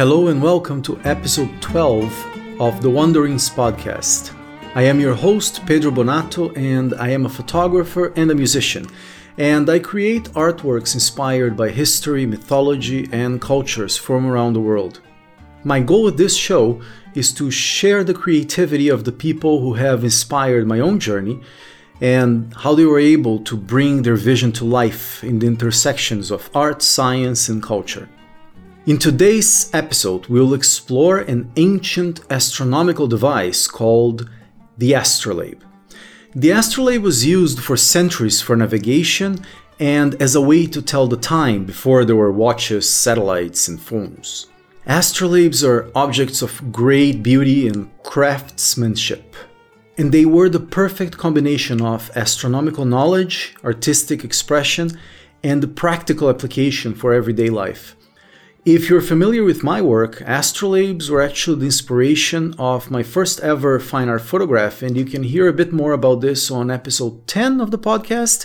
Hello and welcome to episode 12 of the Wanderings podcast. I am your host, Pedro Bonato, and I am a photographer and a musician. And I create artworks inspired by history, mythology, and cultures from around the world. My goal with this show is to share the creativity of the people who have inspired my own journey and how they were able to bring their vision to life in the intersections of art, science, and culture. In today's episode, we'll explore an ancient astronomical device called the astrolabe. The astrolabe was used for centuries for navigation and as a way to tell the time before there were watches, satellites, and phones. Astrolabes are objects of great beauty and craftsmanship, and they were the perfect combination of astronomical knowledge, artistic expression, and practical application for everyday life. If you're familiar with my work, astrolabes were actually the inspiration of my first ever fine art photograph, and you can hear a bit more about this on episode 10 of the podcast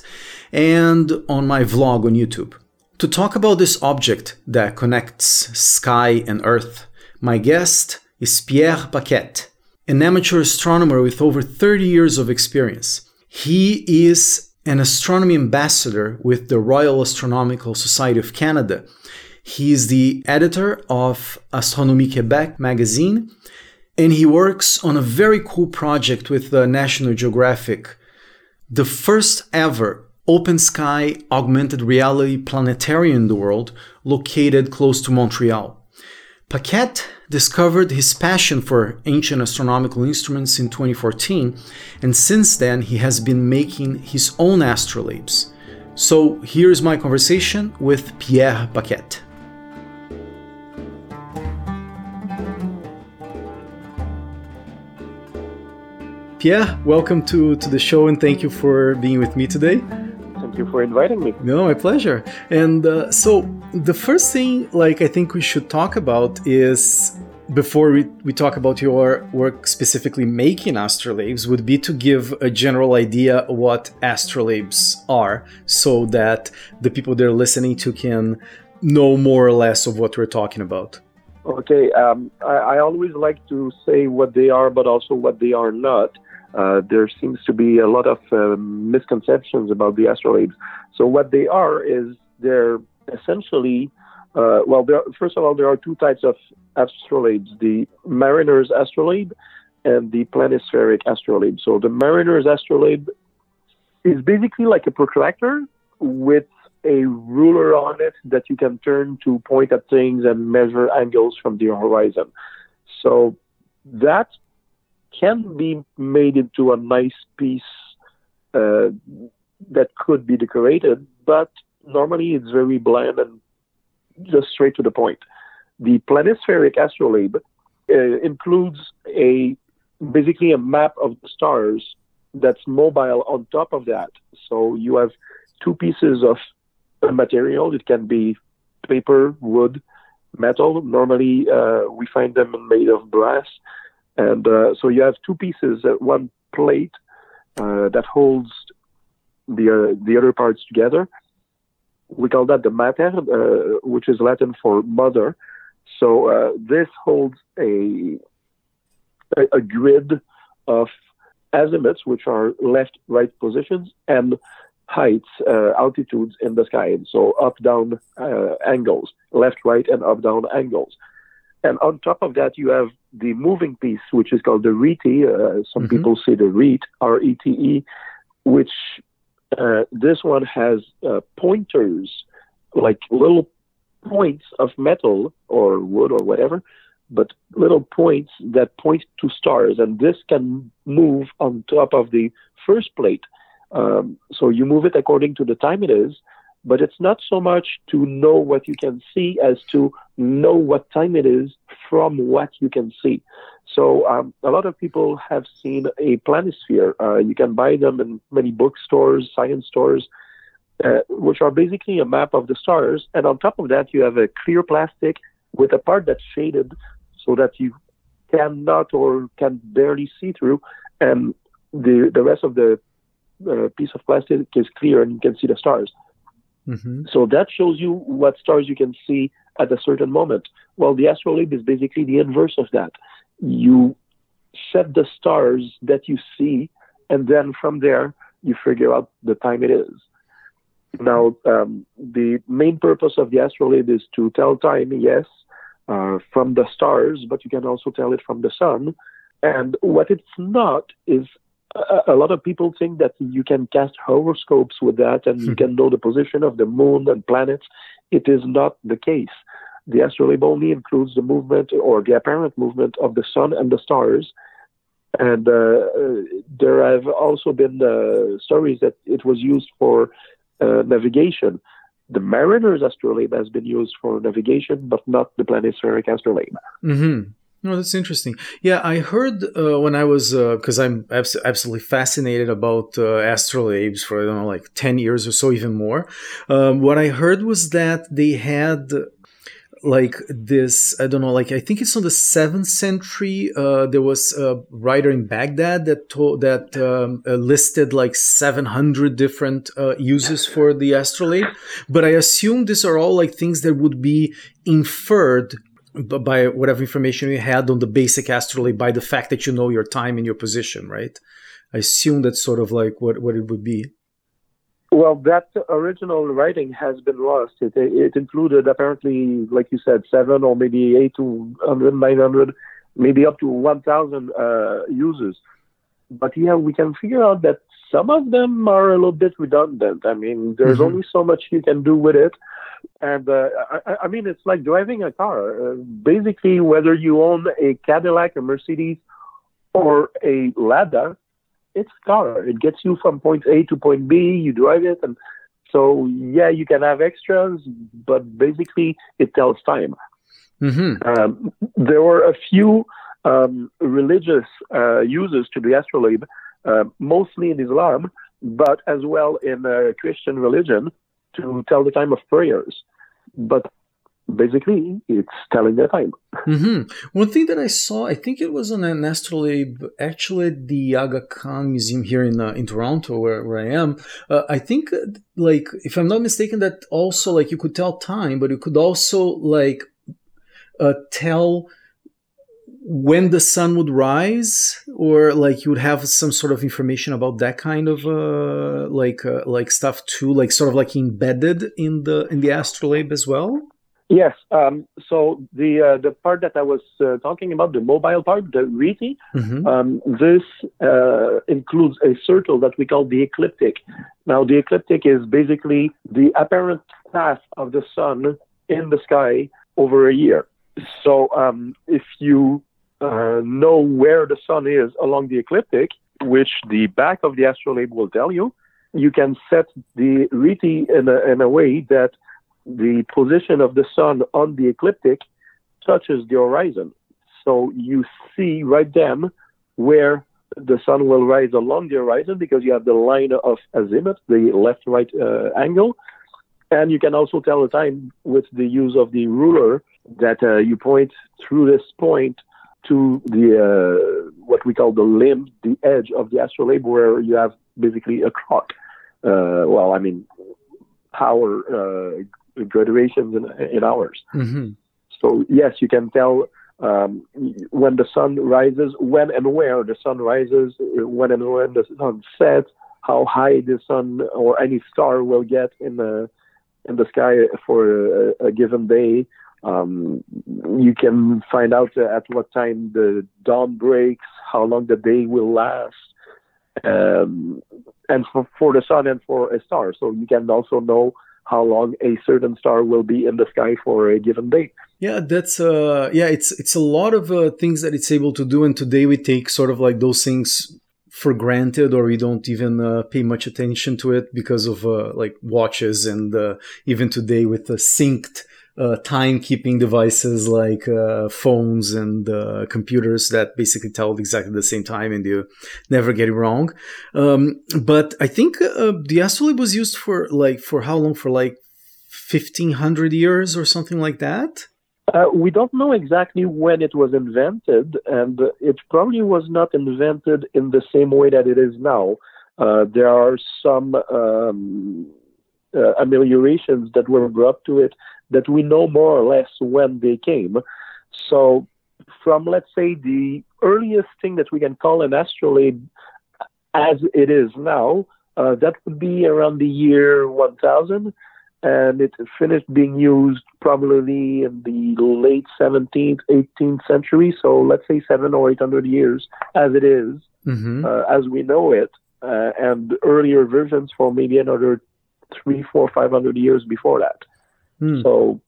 and on my vlog on YouTube. To talk about this object that connects sky and earth, my guest is Pierre Paquette, an amateur astronomer with over 30 years of experience. He is an astronomy ambassador with the Royal Astronomical Society of Canada he is the editor of Astronomie Québec magazine, and he works on a very cool project with the National Geographic, the first ever open sky augmented reality planetarium in the world, located close to Montreal. Paquette discovered his passion for ancient astronomical instruments in 2014, and since then he has been making his own astrolabes. So here's my conversation with Pierre Paquette. Pierre, welcome to, to the show and thank you for being with me today. Thank you for inviting me. No, my pleasure. And uh, so, the first thing, like, I think we should talk about is before we, we talk about your work specifically making astrolabes would be to give a general idea what astrolabes are so that the people they're listening to can know more or less of what we're talking about okay um, I, I, always like to say what they are but also what they are not uh, there seems to be a lot of uh, misconceptions about the astrolabes. So what they are is they're essentially, uh, well, are, first of all, there are two types of astrolabes: the mariner's astrolabe and the planispheric astrolabe. So the mariner's astrolabe is basically like a protractor with a ruler on it that you can turn to point at things and measure angles from the horizon. So that can be made into a nice piece uh, that could be decorated, but normally it's very bland and just straight to the point. The planispheric astrolabe uh, includes a basically a map of the stars that's mobile on top of that. So you have two pieces of material. It can be paper, wood, metal. Normally, uh, we find them made of brass. And uh, so you have two pieces, uh, one plate uh, that holds the uh, the other parts together. We call that the mater, uh, which is Latin for mother. So uh, this holds a, a, a grid of azimuths, which are left-right positions, and heights, altitudes in the sky. And so up-down angles, left-right and up-down angles. And on top of that, you have the moving piece, which is called the rete. Uh, some mm-hmm. people say the rete, R E T E, which uh, this one has uh, pointers, like little points of metal or wood or whatever, but little points that point to stars. And this can move on top of the first plate. Um, so you move it according to the time it is but it's not so much to know what you can see as to know what time it is from what you can see. So um, a lot of people have seen a planisphere. Uh, you can buy them in many bookstores, science stores, uh, which are basically a map of the stars. And on top of that, you have a clear plastic with a part that's shaded so that you cannot or can barely see through, and the the rest of the uh, piece of plastic is clear and you can see the stars. Mm-hmm. So that shows you what stars you can see at a certain moment. Well, the astrolabe is basically the inverse of that. You set the stars that you see, and then from there, you figure out the time it is. Now, um, the main purpose of the astrolabe is to tell time, yes, uh, from the stars, but you can also tell it from the sun. And what it's not is a, a lot of people think that you can cast horoscopes with that and you hmm. can know the position of the moon and planets. It is not the case. The astrolabe only includes the movement or the apparent movement of the sun and the stars. And uh, uh there have also been uh, stories that it was used for uh, navigation. The mariner's astrolabe has been used for navigation, but not the planispheric astrolabe. Mm-hmm. No, that's interesting. Yeah, I heard uh, when I was because uh, I'm abs- absolutely fascinated about uh, astrolabes for I don't know like ten years or so, even more. Um, what I heard was that they had like this i don't know like i think it's on the seventh century uh, there was a writer in baghdad that told that um, uh, listed like 700 different uh, uses for the astrolabe but i assume these are all like things that would be inferred by whatever information you had on the basic astrolabe by the fact that you know your time and your position right i assume that's sort of like what, what it would be well, that original writing has been lost. It, it included apparently, like you said, seven or maybe eight to 100, 900, maybe up to 1,000 uh, users. But yeah, we can figure out that some of them are a little bit redundant. I mean, there's mm-hmm. only so much you can do with it. And uh, I, I, mean, it's like driving a car. Uh, basically, whether you own a Cadillac, a Mercedes, or a Lada, it's a car. It gets you from point A to point B. You drive it, and so yeah, you can have extras, but basically it tells time. Mm-hmm. Um, there were a few um, religious uh, uses to the astrolabe, uh, mostly in Islam, but as well in uh, Christian religion to tell the time of prayers. But basically it's telling the time. Mm-hmm. One thing that I saw, I think it was on an astrolabe, actually the Aga Khan Museum here in uh, in Toronto, where, where I am. Uh, I think, uh, like, if I'm not mistaken, that also like you could tell time, but you could also like uh, tell when the sun would rise or like you would have some sort of information about that kind of uh like uh, like stuff too like sort of like embedded in the in the astrolabe as well Yes. Um, so the uh, the part that I was uh, talking about, the mobile part, the rete, mm-hmm. um, this uh, includes a circle that we call the ecliptic. Now, the ecliptic is basically the apparent path of the sun in the sky over a year. So, um, if you uh, know where the sun is along the ecliptic, which the back of the astrolabe will tell you, you can set the rete in a, in a way that the position of the sun on the ecliptic touches the horizon. So you see right then where the sun will rise along the horizon because you have the line of azimuth, the left right uh, angle. And you can also tell the time with the use of the ruler that uh, you point through this point to the uh, what we call the limb, the edge of the astrolabe, where you have basically a clock. Uh, well, I mean, power uh, graduations in, in hours. Mm-hmm. So yes, you can tell um, when the sun rises, when and where the sun rises, when and when the sun sets, how high the sun or any star will get in the in the sky for a, a given day. Um, you can find out at what time the dawn breaks, how long the day will last, um, and for, for the sun and for a star. So you can also know how long a certain star will be in the sky for a given day. Yeah, that's uh yeah, it's it's a lot of uh, things that it's able to do and today we take sort of like those things for granted or we don't even uh, pay much attention to it because of uh, like watches and uh, even today with the synced uh, timekeeping devices like uh, phones and uh, computers that basically tell exactly the same time and you never get it wrong. Um, but I think uh, the astrolabe was used for like for how long? For like fifteen hundred years or something like that. Uh, we don't know exactly when it was invented, and it probably was not invented in the same way that it is now. Uh, there are some um, uh, ameliorations that were brought to it that we know more or less when they came. So, from let's say the earliest thing that we can call an astrolabe as it is now, uh, that would be around the year 1000, and it finished being used probably in the late 17th, 18th century. So let's say seven or 800 years as it is, mm-hmm. uh, as we know it, uh, and earlier versions for maybe another three, four, five hundred years before that. Mm. So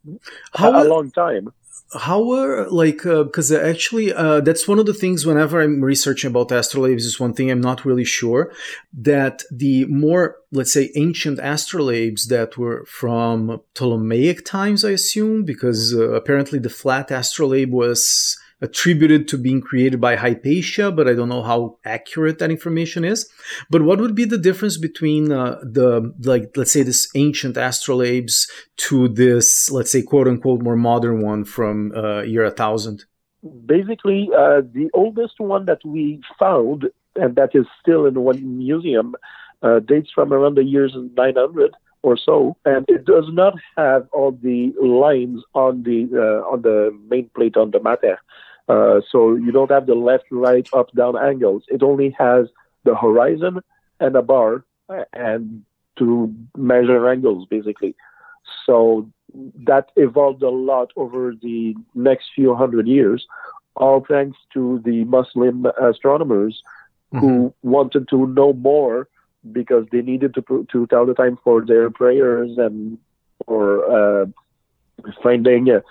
How a, a long time how were like because uh, actually uh, that's one of the things whenever i'm researching about astrolabes is one thing i'm not really sure that the more let's say ancient astrolabes that were from ptolemaic times i assume because uh, apparently the flat astrolabe was attributed to being created by Hypatia, but I don't know how accurate that information is. But what would be the difference between uh, the, like, let's say, this ancient astrolabes to this, let's say, quote unquote, more modern one from uh, year 1000? Basically, uh, the oldest one that we found, and that is still in one museum, uh, dates from around the years 900 or so, and it does not have all the lines on the uh, on the main plate on the mater. Uh, so you don't have the left, right, up, down angles. It only has the horizon and a bar and to measure angles basically. So that evolved a lot over the next few hundred years, all thanks to the Muslim astronomers mm-hmm. who wanted to know more because they needed to to tell the time for their prayers and for uh, finding uh,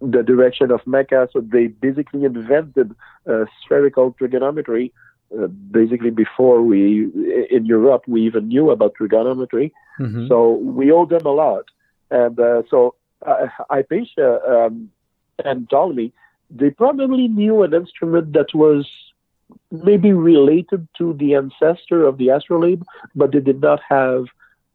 the direction of Mecca. So they basically invented uh, spherical trigonometry. Uh, basically, before we in Europe we even knew about trigonometry, mm-hmm. so we owe them a lot. And uh, so uh, Hypatia um, and Ptolemy, they probably knew an instrument that was maybe related to the ancestor of the astrolabe, but they did not have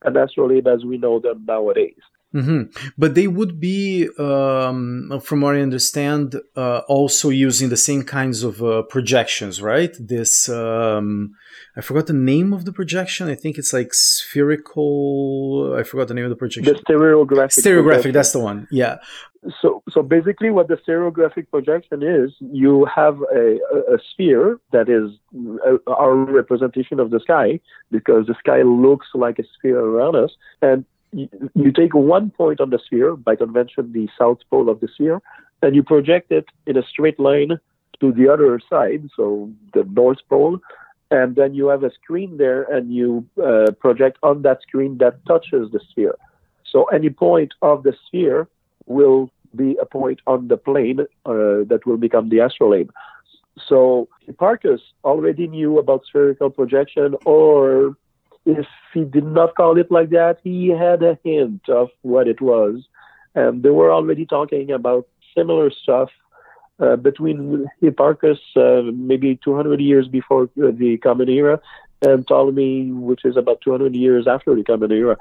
an astrolabe as we know them nowadays. Mm-hmm. But they would be, um, from what I understand, uh, also using the same kinds of uh, projections, right? This, um, I forgot the name of the projection. I think it's like spherical. I forgot the name of the projection. The stereographic. Stereographic. That's the one. Yeah. So, so basically, what the stereographic projection is, you have a, a, a sphere that is uh, our representation of the sky, because the sky looks like a sphere around us, and you, take one point on the sphere, by convention, the south pole of the sphere, and you project it in a straight line to the other side, so the north pole, and then you have a screen there, and you uh, project on that screen that touches the sphere. So any point of the sphere will be a point on the plane uh, that will become the astrolabe. So Hipparchus already knew about spherical projection, or if he did not call it like that, he had a hint of what it was. And they were already talking about similar stuff uh, between Hipparchus, uh, maybe 200 years before uh, the Common Era, and Ptolemy, which is about 200 years after the Common Era.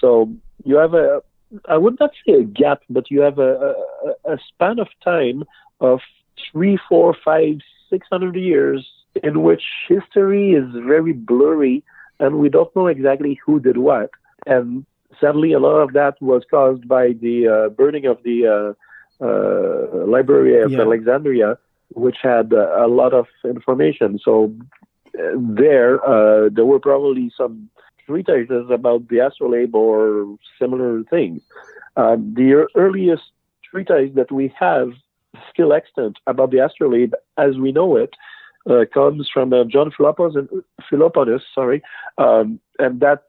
So you have a, I would not say a gap, but you have a, a, a span of time of three, four, five, six hundred years in which history is very blurry and we don't know exactly who did what. And sadly, a lot of that was caused by the uh, burning of the uh, uh, Library of yeah. Alexandria, which had uh, a lot of information. So uh, there, uh, there were probably some treatises about the astrolabe or similar things. the earliest treatise that we have still extant about the astrolabe as we know it uh, comes from uh, John Philoponus, sorry, um, and that's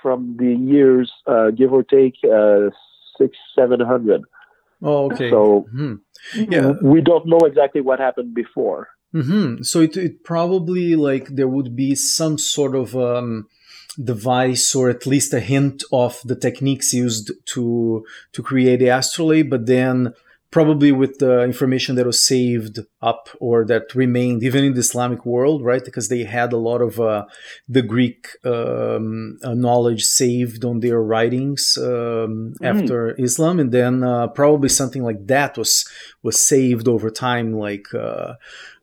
from the years, uh, give or take, uh, six, seven hundred. Oh, okay. So mm-hmm. yeah, we don't know exactly what happened before. Mm-hmm. So it, it probably like there would be some sort of um, device or at least a hint of the techniques used to to create the astrolabe, but then probably with the information that was saved up or that remained even in the Islamic world, right? Because they had a lot of uh, the Greek um, uh, knowledge saved on their writings um, mm. after Islam, and then uh, probably something like that was was saved over time, like uh,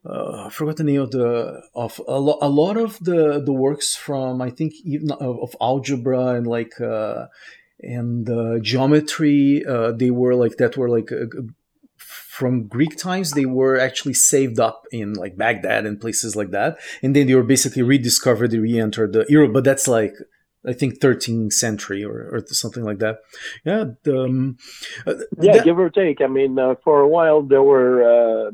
uh, I forgot the name of the of a, lo- a lot of the the works from I think even of, of algebra and like uh, and uh, geometry uh, they were like that were like uh, from Greek times they were actually saved up in like Baghdad and places like that and then they were basically rediscovered they re-entered the Europe but that's like I think 13th century or, or something like that. Yeah. Um, uh, yeah, that, give or take. I mean, uh, for a while there were uh,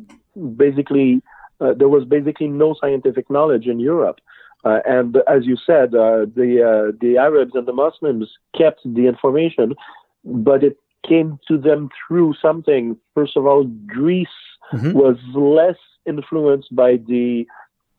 basically uh, there was basically no scientific knowledge in Europe. Uh, and as you said, uh, the the Arabs and the Muslims kept the information, but it came to them through something. First of all, Greece mm-hmm. was less influenced by the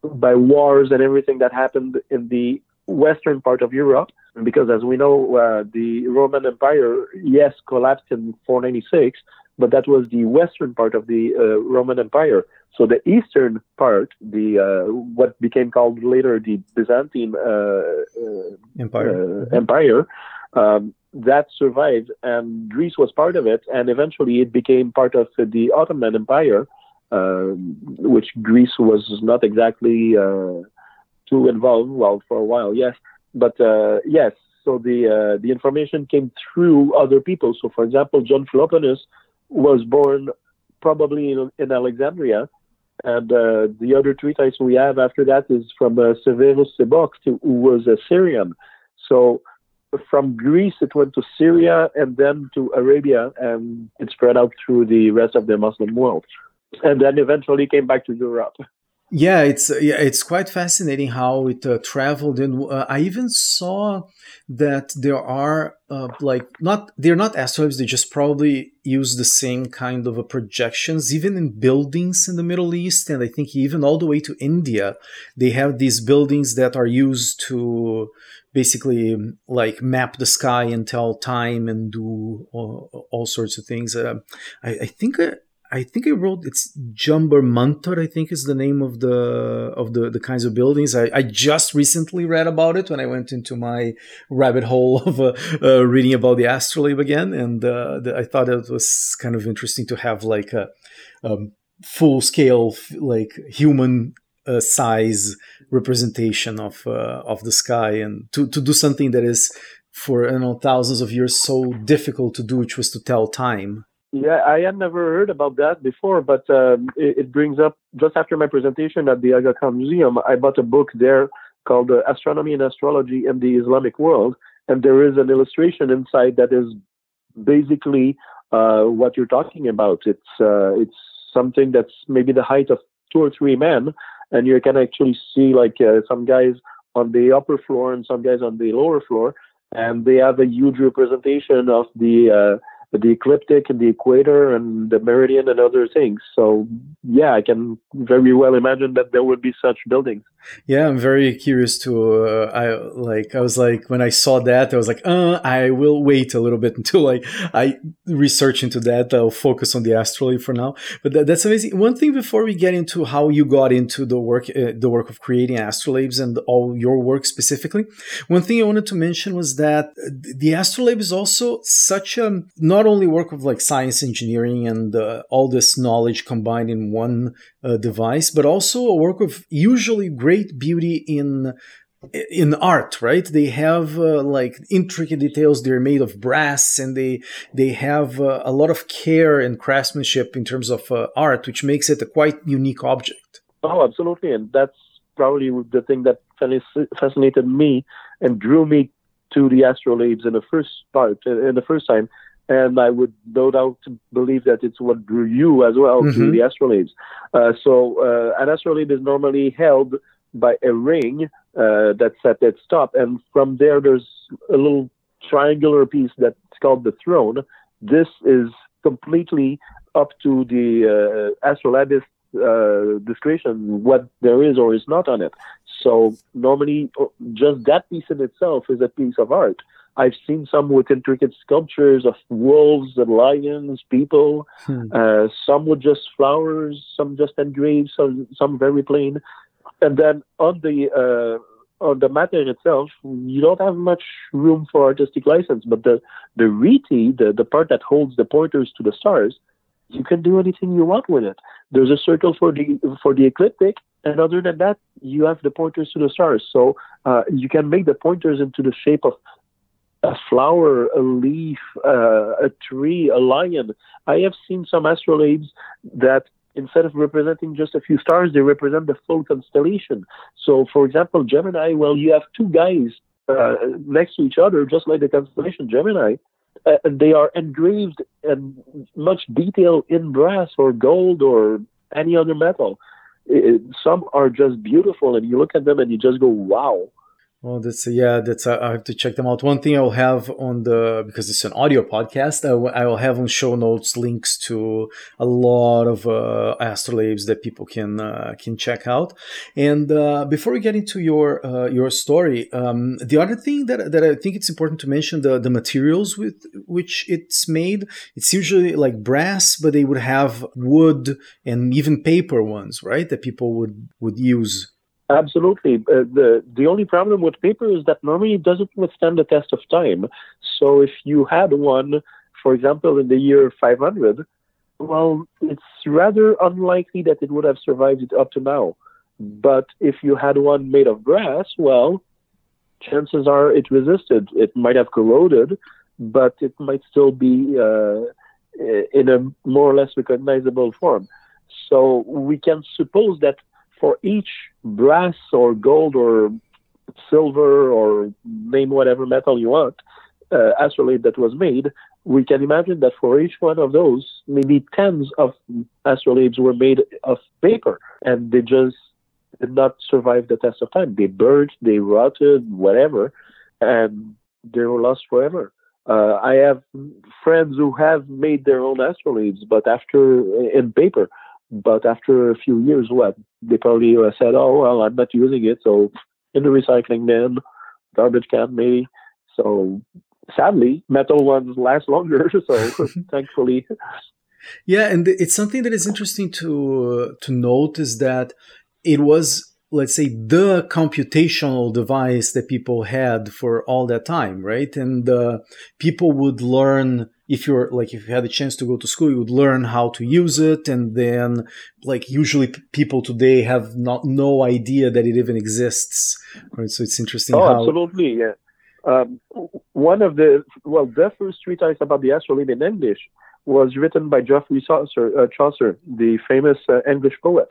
by wars and everything that happened in the western part of Europe, because as we know, uh, the Roman Empire, yes, collapsed in 496, but that was the western part of the uh, Roman Empire. So the eastern part, the uh, what became called later the Byzantine uh, uh, Empire, uh, Empire, um, that survived, and Greece was part of it, and eventually it became part of the Ottoman Empire, um, which Greece was not exactly too involved. Well, for a while, yes, but uh, yes. So the uh, the information came through other people. So, for example, John Philoponus was born probably in, in Alexandria, and uh, the other treatise we have after that is from uh, Severus Sebokht, who was a Syrian. So from Greece, it went to Syria and then to Arabia, and it spread out through the rest of the Muslim world, and then eventually came back to Europe. Yeah, it's yeah, it's quite fascinating how it uh, traveled, and uh, I even saw that there are uh, like not they're not astrolabes; they just probably use the same kind of projections, even in buildings in the Middle East, and I think even all the way to India, they have these buildings that are used to basically like map the sky and tell time and do all, all sorts of things. Uh, I, I, think uh, I think I wrote it's Jantar Mantar, I think is the name of the of the, the kinds of buildings. I, I just recently read about it when I went into my rabbit hole of uh, uh, reading about the astrolabe again, and uh, the, I thought it was kind of interesting to have like a, a full scale, like human uh, size representation of uh, of the sky, and to to do something that is for you know thousands of years so difficult to do, which was to tell time. Yeah, I had never heard about that before, but um, it, it, brings up just after my presentation at the Aga Khan Museum, I bought a book there called uh, Astronomy and Astrology in the Islamic World, and there is an illustration inside that is basically uh, what you're talking about. It's uh, it's something that's maybe the height of two or three men, and you can actually see like uh, some guys on the upper floor and some guys on the lower floor, and they have a huge representation of the uh, the ecliptic and the equator and the meridian and other things. So yeah, I can very well imagine that there would be such buildings. Yeah, I'm very curious to. Uh, I like. I was like when I saw that, I was like, uh, I will wait a little bit until I I research into that. I'll focus on the astrolabe for now. But that, that's amazing. One thing before we get into how you got into the work, uh, the work of creating astrolabes and all your work specifically. One thing I wanted to mention was that the astrolabe is also such a not only work of like science, engineering, and uh, all this knowledge combined in one uh, device, but also a work of usually great beauty in in art right? They have uh, like intricate details. They're made of brass and they they have uh, a lot of care and craftsmanship in terms of uh, art which makes it a quite unique object. Oh absolutely. And that's probably the thing that fascinated me and drew me to the astrolabes in the first part in the first time and I would no doubt believe that it's what drew you as well mm-hmm. to the astrolabes. Uh, so uh, an astrolabe is normally held by a ring uh, that's at its top, and from there there's a little triangular piece that's called the throne. This is completely up to the uh, astrolabist uh, discretion what there is or is not on it. So normally, just that piece in itself is a piece of art. I've seen some with intricate sculptures of wolves and lions, people. Hmm. Uh, some with just flowers, some just engraved, some some very plain. And then on the uh, on the mater itself, you don't have much room for artistic license. But the the rete, the the part that holds the pointers to the stars, you can do anything you want with it. There's a circle for the for the ecliptic, and other than that, you have the pointers to the stars. So uh, you can make the pointers into the shape of a flower, a leaf, uh, a tree, a lion. I have seen some astrolabes that instead of representing just a few stars, they represent the full constellation. So, for example, Gemini, well, you have two guys uh, next to each other, just like the constellation Gemini. Uh, they are engraved in much detail in brass or gold or any other metal. It, some are just beautiful, and you look at them and you just go, "Wow!" Well, that's yeah, that's I have to check them out. One thing I'll have on the because it's an audio podcast, I, will have on show notes links to a lot of uh, astrolabes that people can uh, can check out. And uh, before we get into your uh, your story, um, the other thing that that I think it's important to mention the the materials with which it's made. It's usually like brass, but they would have wood and even paper ones, right? That people would would use. Absolutely. Uh, the the only problem with paper is that normally it doesn't withstand the test of time. So if you had one, for example, in the year 500, well, it's rather unlikely that it would have survived it up to now. But if you had one made of brass, well, chances are it resisted. It might have corroded, but it might still be uh, in a more or less recognizable form. So we can suppose that for each brass or gold or silver or name whatever metal you want uh, astrolabe that was made, we can imagine that for each one of those, maybe tens of astrolabes were made of paper, and they just did not survive the test of time. They burnt, they rotted, whatever, and they were lost forever. Uh, I have friends who have made their own astrolabes, but after in paper, but after a few years, what they probably uh, said, "Oh well, I'm not using it, so in the recycling bin, garbage can maybe." So sadly, metal ones last longer. So thankfully. Yeah, and it's something that is interesting to uh, to note is that it was let's say the computational device that people had for all that time right and uh, people would learn if you're like if you had a chance to go to school you would learn how to use it and then like usually people today have not no idea that it even exists right so it's interesting oh how... absolutely yeah um, one of the well the first treatise about the astrolabe in english was written by geoffrey chaucer, uh, chaucer the famous uh, english poet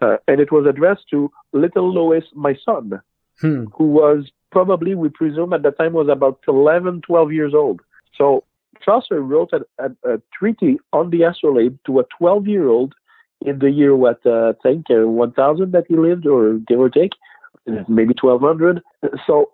uh, and it was addressed to little Louis, my son, hmm. who was probably, we presume at that time, was about 11, 12 years old. So Chaucer wrote a, a, a treaty on the astrolabe to a 12 year old in the year, what, uh, I think, uh, 1000 that he lived, or give or take, maybe 1200. So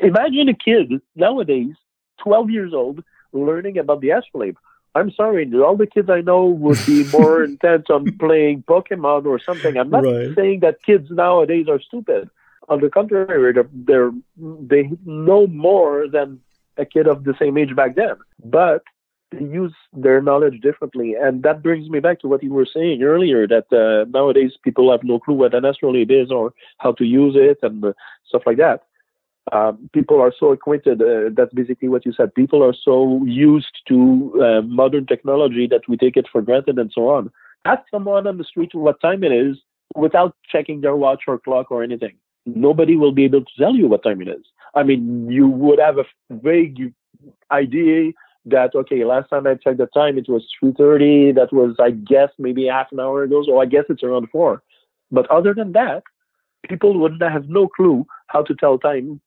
imagine a kid nowadays, 12 years old, learning about the astrolabe. I'm sorry, all the kids I know would be more intent on playing Pokemon or something. I'm not right. saying that kids nowadays are stupid. On the contrary, they're, they're they know more than a kid of the same age back then, but they use their knowledge differently. And that brings me back to what you were saying earlier that uh, nowadays people have no clue what an astrolabe is or how to use it and uh, stuff like that um, people are so acquainted. Uh, that's basically what you said. People are so used to uh, modern technology that we take it for granted and so on. Ask someone on the street what time it is without checking their watch or clock or anything. Nobody will be able to tell you what time it is. I mean, you would have a vague idea that okay, last time I checked the time, it was 3:30. That was, I guess, maybe half an hour ago. So I guess it's around four. But other than that, people would have no clue how to tell time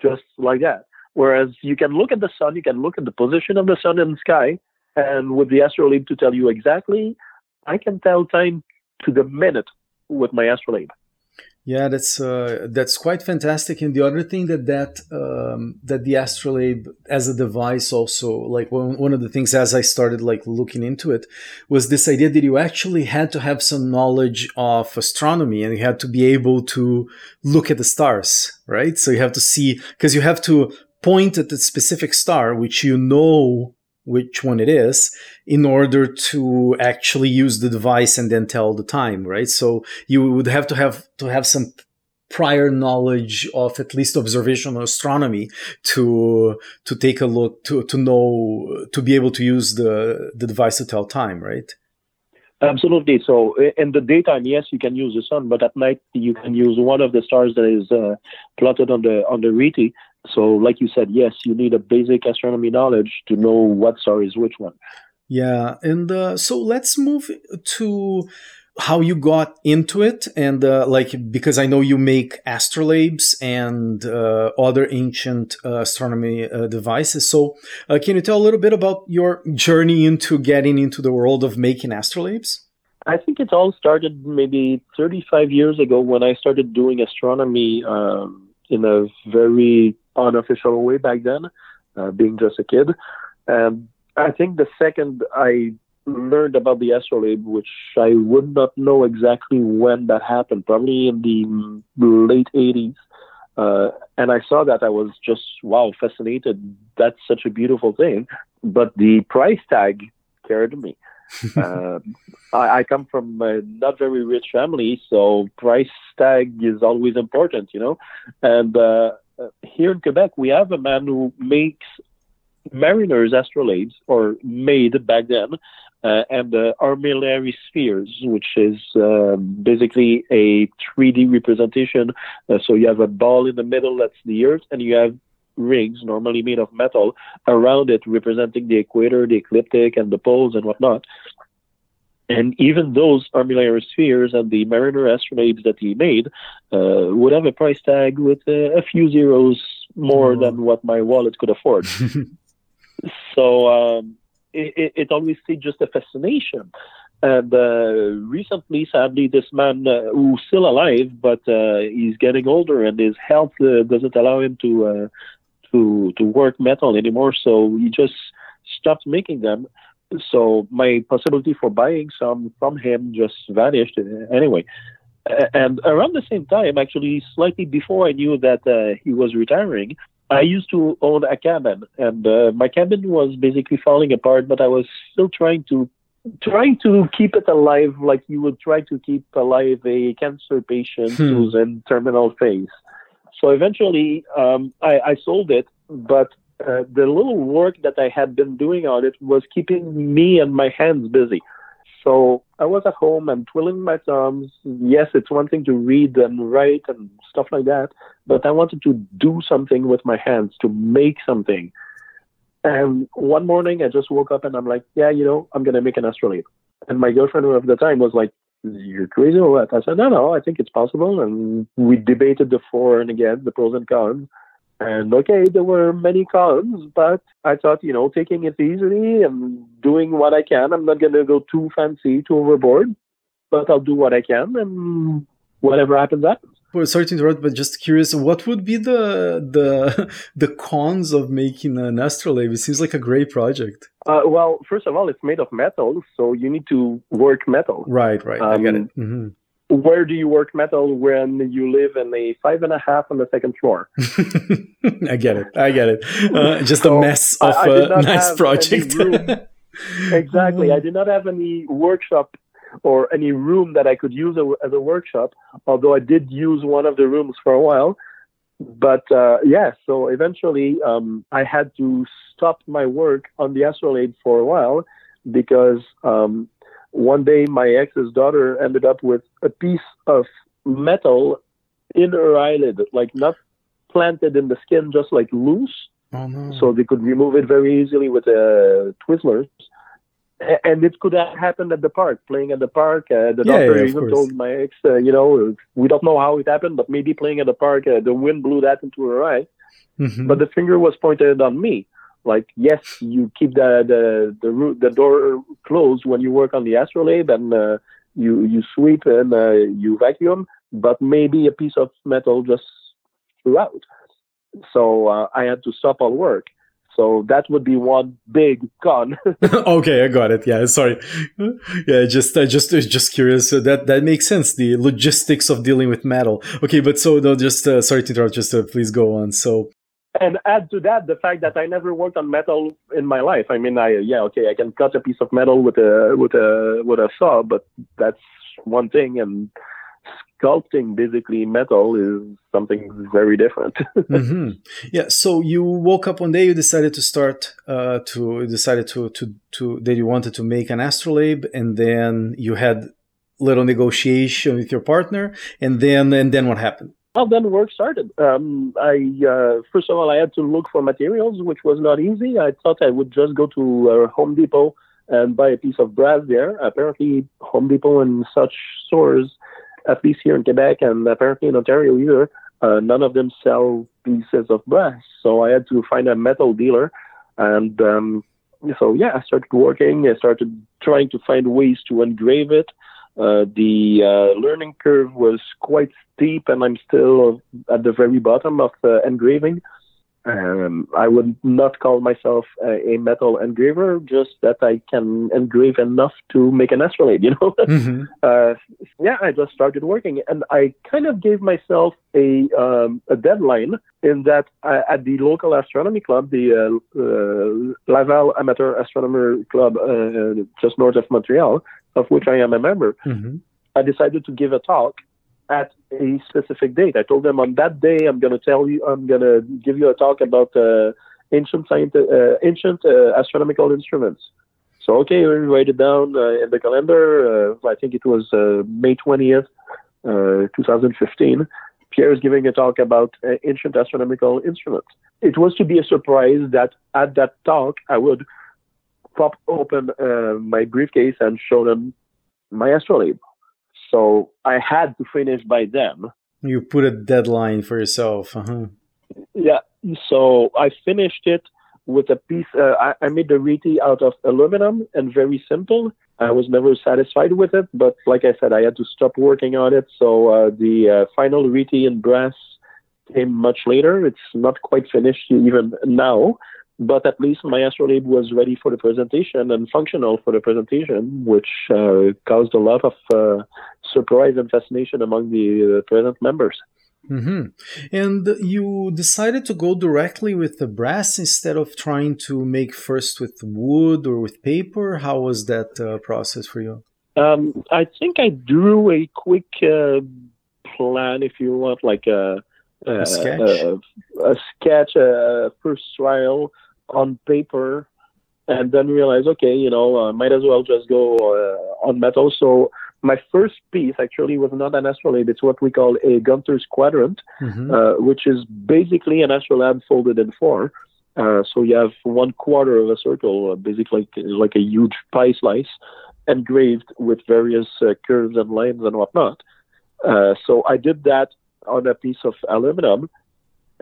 just like that. Whereas you can look at the sun, you can look at the position of the sun in the sky, and with the astrolabe to tell you exactly, I can tell time to the minute with my astrolabe. Yeah, that's uh, that's quite fantastic. And the other thing that that um, that the astrolabe as a device also like one, one of the things as I started like looking into it was this idea that you actually had to have some knowledge of astronomy and you had to be able to look at the stars, right? So you have to see because you have to point at the specific star which you know which one it is in order to actually use the device and then tell the time right so you would have to have to have some prior knowledge of at least observational astronomy to to take a look to to know to be able to use the the device to tell time right Absolutely. So in the daytime, yes, you can use the sun, but at night you can use one of the stars that is uh, plotted on the on the rete. So, like you said, yes, you need a basic astronomy knowledge to know what star is which one. Yeah, and uh, so let's move to how you got into it and uh, like because i know you make astrolabes and uh, other ancient uh, astronomy uh, devices so uh, can you tell a little bit about your journey into getting into the world of making astrolabes i think it all started maybe 35 years ago when i started doing astronomy um, in a very unofficial way back then uh, being just a kid and i think the second i learned about the astrolabe, which I would not know exactly when that happened, probably in the late 80s. Uh, and I saw that I was just, wow, fascinated. That's such a beautiful thing. But the price tag scared me. uh, I, I, come from a not very rich family, so price tag is always important, you know. And uh, uh here in Quebec, we have a man who makes mariners astrolabes, or made back then, uh, and the armillary spheres, which is um, basically a 3D representation. Uh, so you have a ball in the middle that's the Earth, and you have rings, normally made of metal, around it representing the equator, the ecliptic, and the poles and whatnot. And even those armillary spheres and the Mariner astrolabes that he made uh, would have a price tag with uh, a few zeros more oh. than what my wallet could afford. so um, it, it always stayed just a fascination. And uh, recently, sadly, this man uh, who's still alive, but uh, he's getting older, and his health uh, doesn't allow him to uh, to to work metal anymore. So he just stopped making them. So my possibility for buying some from him just vanished. Anyway, and around the same time, actually, slightly before I knew that uh, he was retiring, I used to own a cabin, and uh, my cabin was basically falling apart. But I was still trying to trying to keep it alive, like you would try to keep alive a cancer patient hmm. who's in terminal phase. So eventually, um, I, I sold it, but uh, the little work that I had been doing on it was keeping me and my hands busy. So I was at home and twiddling my thumbs. Yes, it's one thing to read and write and stuff like that, but I wanted to do something with my hands, to make something. And one morning I just woke up and I'm like, yeah, you know, I'm going to make an astrolabe. And my girlfriend of the time was like, you're crazy or what? I said, no, no, I think it's possible. And we debated the for and against, the pros and cons. And okay, there were many cons, but I thought, you know, taking it easily and doing what I can. I'm not going to go too fancy, too overboard, but I'll do what I can and whatever happens, happens. Well, sorry to interrupt, but just curious, what would be the the the cons of making an astrolabe? It seems like a great project. Uh, well, first of all, it's made of metal, so you need to work metal. Right, right. Um, I get it. Mm-hmm where do you work metal when you live in a five and a half on the second floor? I get it. I get it. Uh, just so a mess of a nice project. exactly. I did not have any workshop or any room that I could use as a workshop, although I did use one of the rooms for a while. But uh, yeah, so eventually um, I had to stop my work on the astrolabe for a while because um, one day my ex's daughter ended up with a piece of metal in her eyelid, like not planted in the skin, just like loose. Oh, no. So they could remove it very easily with uh, Twizzlers. And it could have happened at the park, playing at the park. Uh, the yeah, doctor yeah, even course. told my ex, uh, you know, we don't know how it happened, but maybe playing at the park, uh, the wind blew that into her eye. Mm-hmm. But the finger was pointed on me like yes, you keep the the the, the door closed when you work on the astrolabe and uh, you you sweep and uh, you vacuum, but maybe a piece of metal just flew out. So uh, I had to stop all work. So that would be one big con. okay, I got it. Yeah, sorry. Yeah, just I just just curious. So that that makes sense. The logistics of dealing with metal. Okay, but so no, just uh, sorry to interrupt. Just uh, please go on. So and add to that the fact that I never worked on metal in my life. I mean, I yeah, okay, I can cut a piece of metal with a with a with a saw, but that's one thing, and sculpting basically metal is something very different. mm-hmm. Yeah. So you woke up one day, you decided to start uh, to decided to to to that you wanted to make an astrolabe, and then you had little negotiation with your partner, and then and then what happened? Well, then work started. Um, I uh, first of all I had to look for materials, which was not easy. I thought I would just go to uh, Home Depot and buy a piece of brass there. Apparently, Home Depot and such stores at least here in Quebec and apparently in Ontario either, uh, none of them sell pieces of brass. So I had to find a metal dealer. And um, so, yeah, I started working. I started trying to find ways to engrave it. Uh, the uh, learning curve was quite steep, and I'm still at the very bottom of uh, engraving. Um, I would not call myself a, a, metal engraver, just that I can engrave enough to make an astrolabe, you know? Mm-hmm. Uh, yeah, I just started working and I kind of gave myself a, um, a deadline in that I, at the local astronomy club, the uh, uh, Laval Amateur Astronomer Club, uh, just north of Montreal, of which I am a member, mm-hmm. I decided to give a talk at a specific date. I told them on that day I'm going to tell you, I'm going to give you a talk about uh, ancient uh, ancient uh, astronomical instruments. So okay, we write it down uh, in the calendar. Uh, I think it was uh, May 20th, 2015. Pierre is giving a talk about ancient astronomical instruments. It was to be a surprise that at that talk I would pop open my briefcase and show them my astrolabe. So I had to finish by then. You put a deadline for yourself. Uh-huh. Yeah. So I finished it with a piece. Uh, I, I, made the rete out of aluminum and very simple. I was never satisfied with it, but like I said, I had to stop working on it. So uh, the uh, final rete in brass came much later. It's not quite finished even now, but at least my astrolabe was ready for the presentation and functional for the presentation, which uh, caused a lot of uh, surprise and fascination among the uh, present members. Mm-hmm. And you decided to go directly with the brass instead of trying to make first with wood or with paper. How was that uh, process for you? Um, I think I drew a quick uh, plan, if you want, like a, a, a sketch, a, a sketch, a first trial on paper and then realize, okay, you know, uh, might as well just go uh, on metal. So my first piece actually was not an astrolabe. It's what we call a Gunter's quadrant, mm-hmm. uh, which is basically an astrolabe folded in four. Uh, so you have one quarter of a circle, uh, basically like a huge pie slice, engraved with various uh, curves and lines and whatnot. so I did that on a piece of aluminum.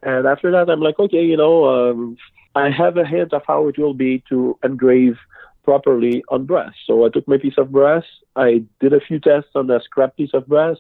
And after that, I'm like, okay, you know, um, I have a hint of how it will be to engrave properly on brass. So I took my piece of brass, I did a few tests on a scrap piece of brass.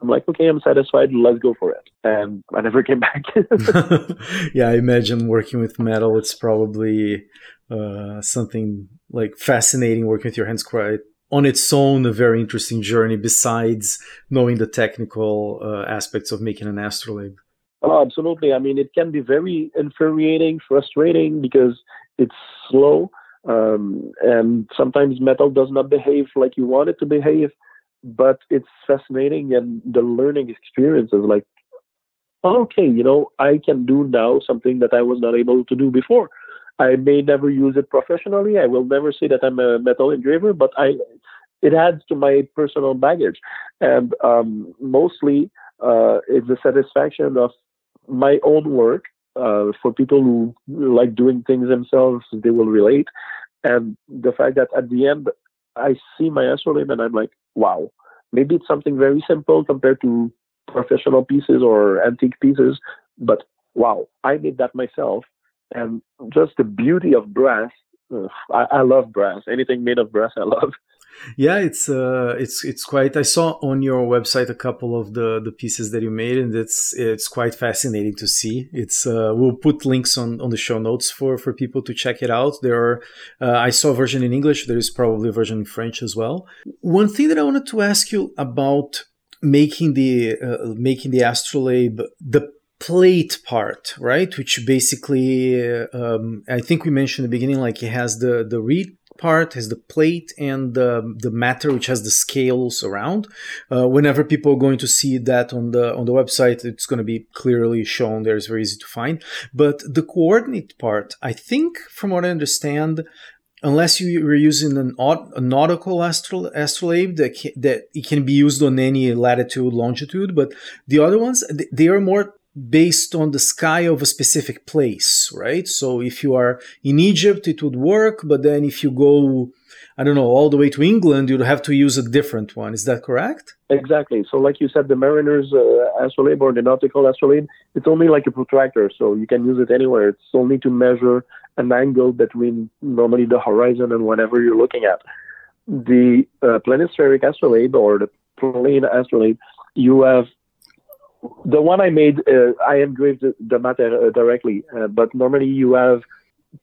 I'm like, okay, I'm satisfied. Let's go for it. And I never came back. yeah, I imagine working with metal, it's probably uh, something like fascinating working with your hands quite on its own a very interesting journey besides knowing the technical uh, aspects of making an astrolabe. Oh, absolutely. I mean, it can be very infuriating, frustrating because it's slow. Um, and sometimes metal does not behave like you want it to behave, but it's fascinating. And the learning experience is like, okay, you know, I can do now something that I was not able to do before. I may never use it professionally. I will never say that I'm a metal engraver, but I, it adds to my personal baggage. And um, mostly, uh, it's the satisfaction of my own work uh, for people who like doing things themselves, they will relate. And the fact that at the end, I see my astrolabe and I'm like, wow, maybe it's something very simple compared to professional pieces or antique pieces, but wow, I made that myself. And just the beauty of brass, I, I love brass. Anything made of brass, I love. Yeah, it's uh, it's it's quite. I saw on your website a couple of the the pieces that you made, and it's it's quite fascinating to see. It's uh, we'll put links on on the show notes for for people to check it out. There are uh, I saw a version in English. There is probably a version in French as well. One thing that I wanted to ask you about making the uh, making the astrolabe the plate part, right? Which basically, um, I think we mentioned in the beginning, like it has the the rete part has the plate and the, the mater which has the scales around. Uh, whenever people are going to see that on the on the website it's going to be clearly shown there it's very easy to find. But the coordinate part i think from what i understand unless you were using an a nautical astrolabe that that it can be used on any latitude longitude but the other ones they are more based on the sky of a specific place, right? So if you are in Egypt, it would work, but then if you go, I don't know, all the way to England, you'd have to use a different one. Is that correct? Exactly. So, like you said, the mariner's uh, astrolabe or the nautical astrolabe, it's only like a protractor, so you can use it anywhere. It's only to measure an angle between normally the horizon and whatever you're looking at. The uh, planispheric astrolabe or the plane astrolabe, you have the one I made, uh, I engraved the, the mater uh, directly, uh, but normally you have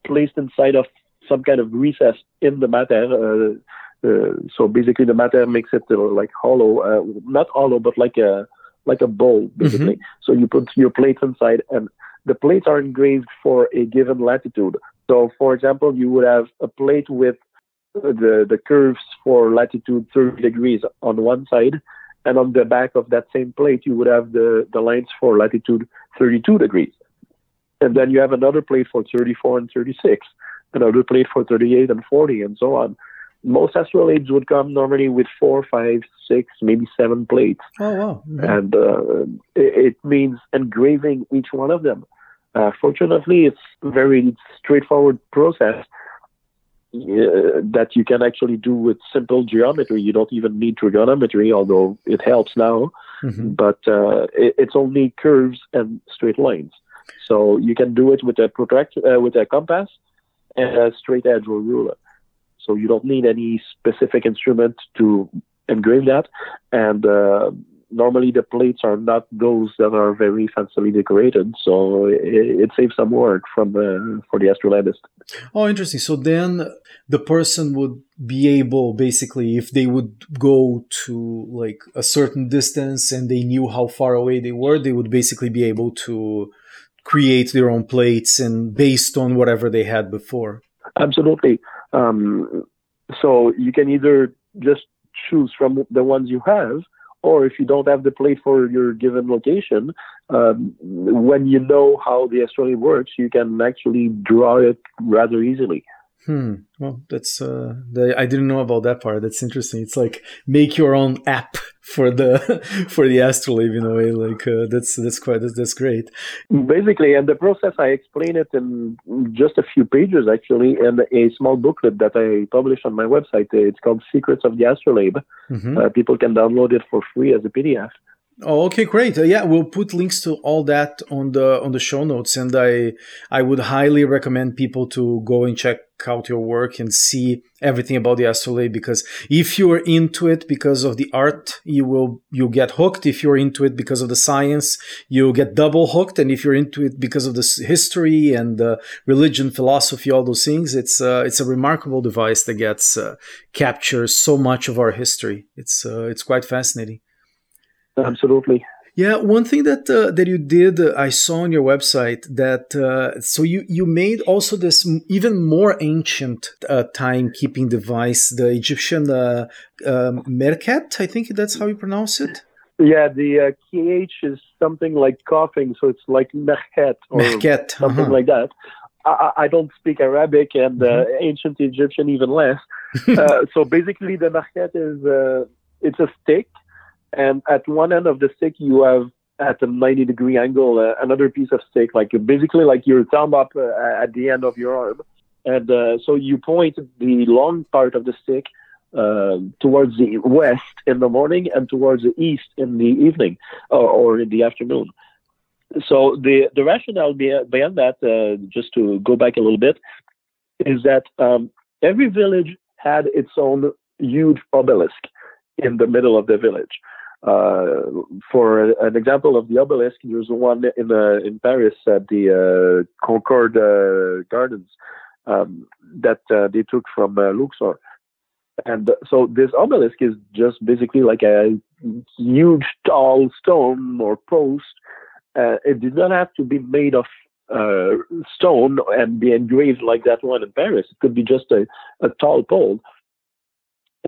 placed inside of some kind of recess in the mater. Uh, uh, so basically, the mater makes it uh, like hollow, not hollow, but like a like a bowl, basically. Mm-hmm. So you put your plates inside, and the plates are engraved for a given latitude. So, for example, you would have a plate with the the curves for latitude 30 degrees on one side, and on the back of that same plate, you would have the, the lines for latitude 32 degrees. And then you have another plate for 34 and 36, another plate for 38 and 40, and so on. Most astrolabes would come normally with four, five, six, maybe seven plates. Oh, wow. Mm-hmm. And uh, it, it, means engraving each one of them. Uh, fortunately, it's a very straightforward process uh, that you can actually do with simple geometry. You don't even need trigonometry, although it helps now. Mm-hmm. But uh, it, it's only curves and straight lines. So you can do it with a protractor, uh, with a compass, and a straight edge or ruler. So you don't need any specific instrument to engrave that. And uh, normally the plates are not those that are very fancily decorated, so it, it saves some work from uh, for the astrolabist. Oh, interesting. So then the person would be able, basically, if they would go to like a certain distance and they knew how far away they were, they would basically be able to create their own plates and based on whatever they had before. Absolutely. Um, so you can either just choose from the ones you have or if you don't have the plate for your given location, um, when you know how the astrolabe works, you can actually draw it rather easily. Hmm. Well, that's uh, the, I didn't know about that part. That's interesting. It's like make your own app for the for the astrolabe in a way. Like uh, that's that's quite that's, that's great. Basically, and the process I explain it in just a few pages actually, in a small booklet that I published on my website. It's called Secrets of the Astrolabe. Mm-hmm. Uh, people can download it for free as a PDF. Oh, okay, great. Uh, yeah, we'll put links to all that on the on the show notes, and I I would highly recommend people to go and check out your work and see everything about the astrolabe because if you're into it because of the art, you will you get hooked. If you're into it because of the science, you get double hooked, and if you're into it because of the history and religion, philosophy, all those things, it's uh, it's a remarkable device that gets uh, captures so much of our history. It's uh, it's quite fascinating. Absolutely. Yeah, one thing that uh, that you did, uh, I saw on your website that uh, so you you made also this even more ancient uh, timekeeping device, the Egyptian uh, um, Merkhet. I think that's how you pronounce it. Yeah, the kh uh, is something like coughing, so it's like Merkhet or Merkhet, something uh-huh. like that. I, I, don't speak Arabic and mm-hmm. ancient Egyptian even less. so basically, the Merkhet is it's a stick and at one end of the stick you have at a 90 degree angle uh, another piece of stick like basically like your thumb up uh, at the end of your arm. And uh, so you point the long part of the stick uh, towards the west in the morning and towards the east in the evening or, or in the afternoon. So the the rationale behind that uh, just to go back a little bit is that um, every village had its own huge obelisk in the middle of the village uh, for an example of the obelisk, there's one in uh, in Paris at the uh, Concorde uh, Gardens um, that uh, they took from uh, Luxor. And so this obelisk is just basically like a huge tall stone or post. it did not have to be made of stone and be engraved like that one in Paris. It could be just a, a tall pole.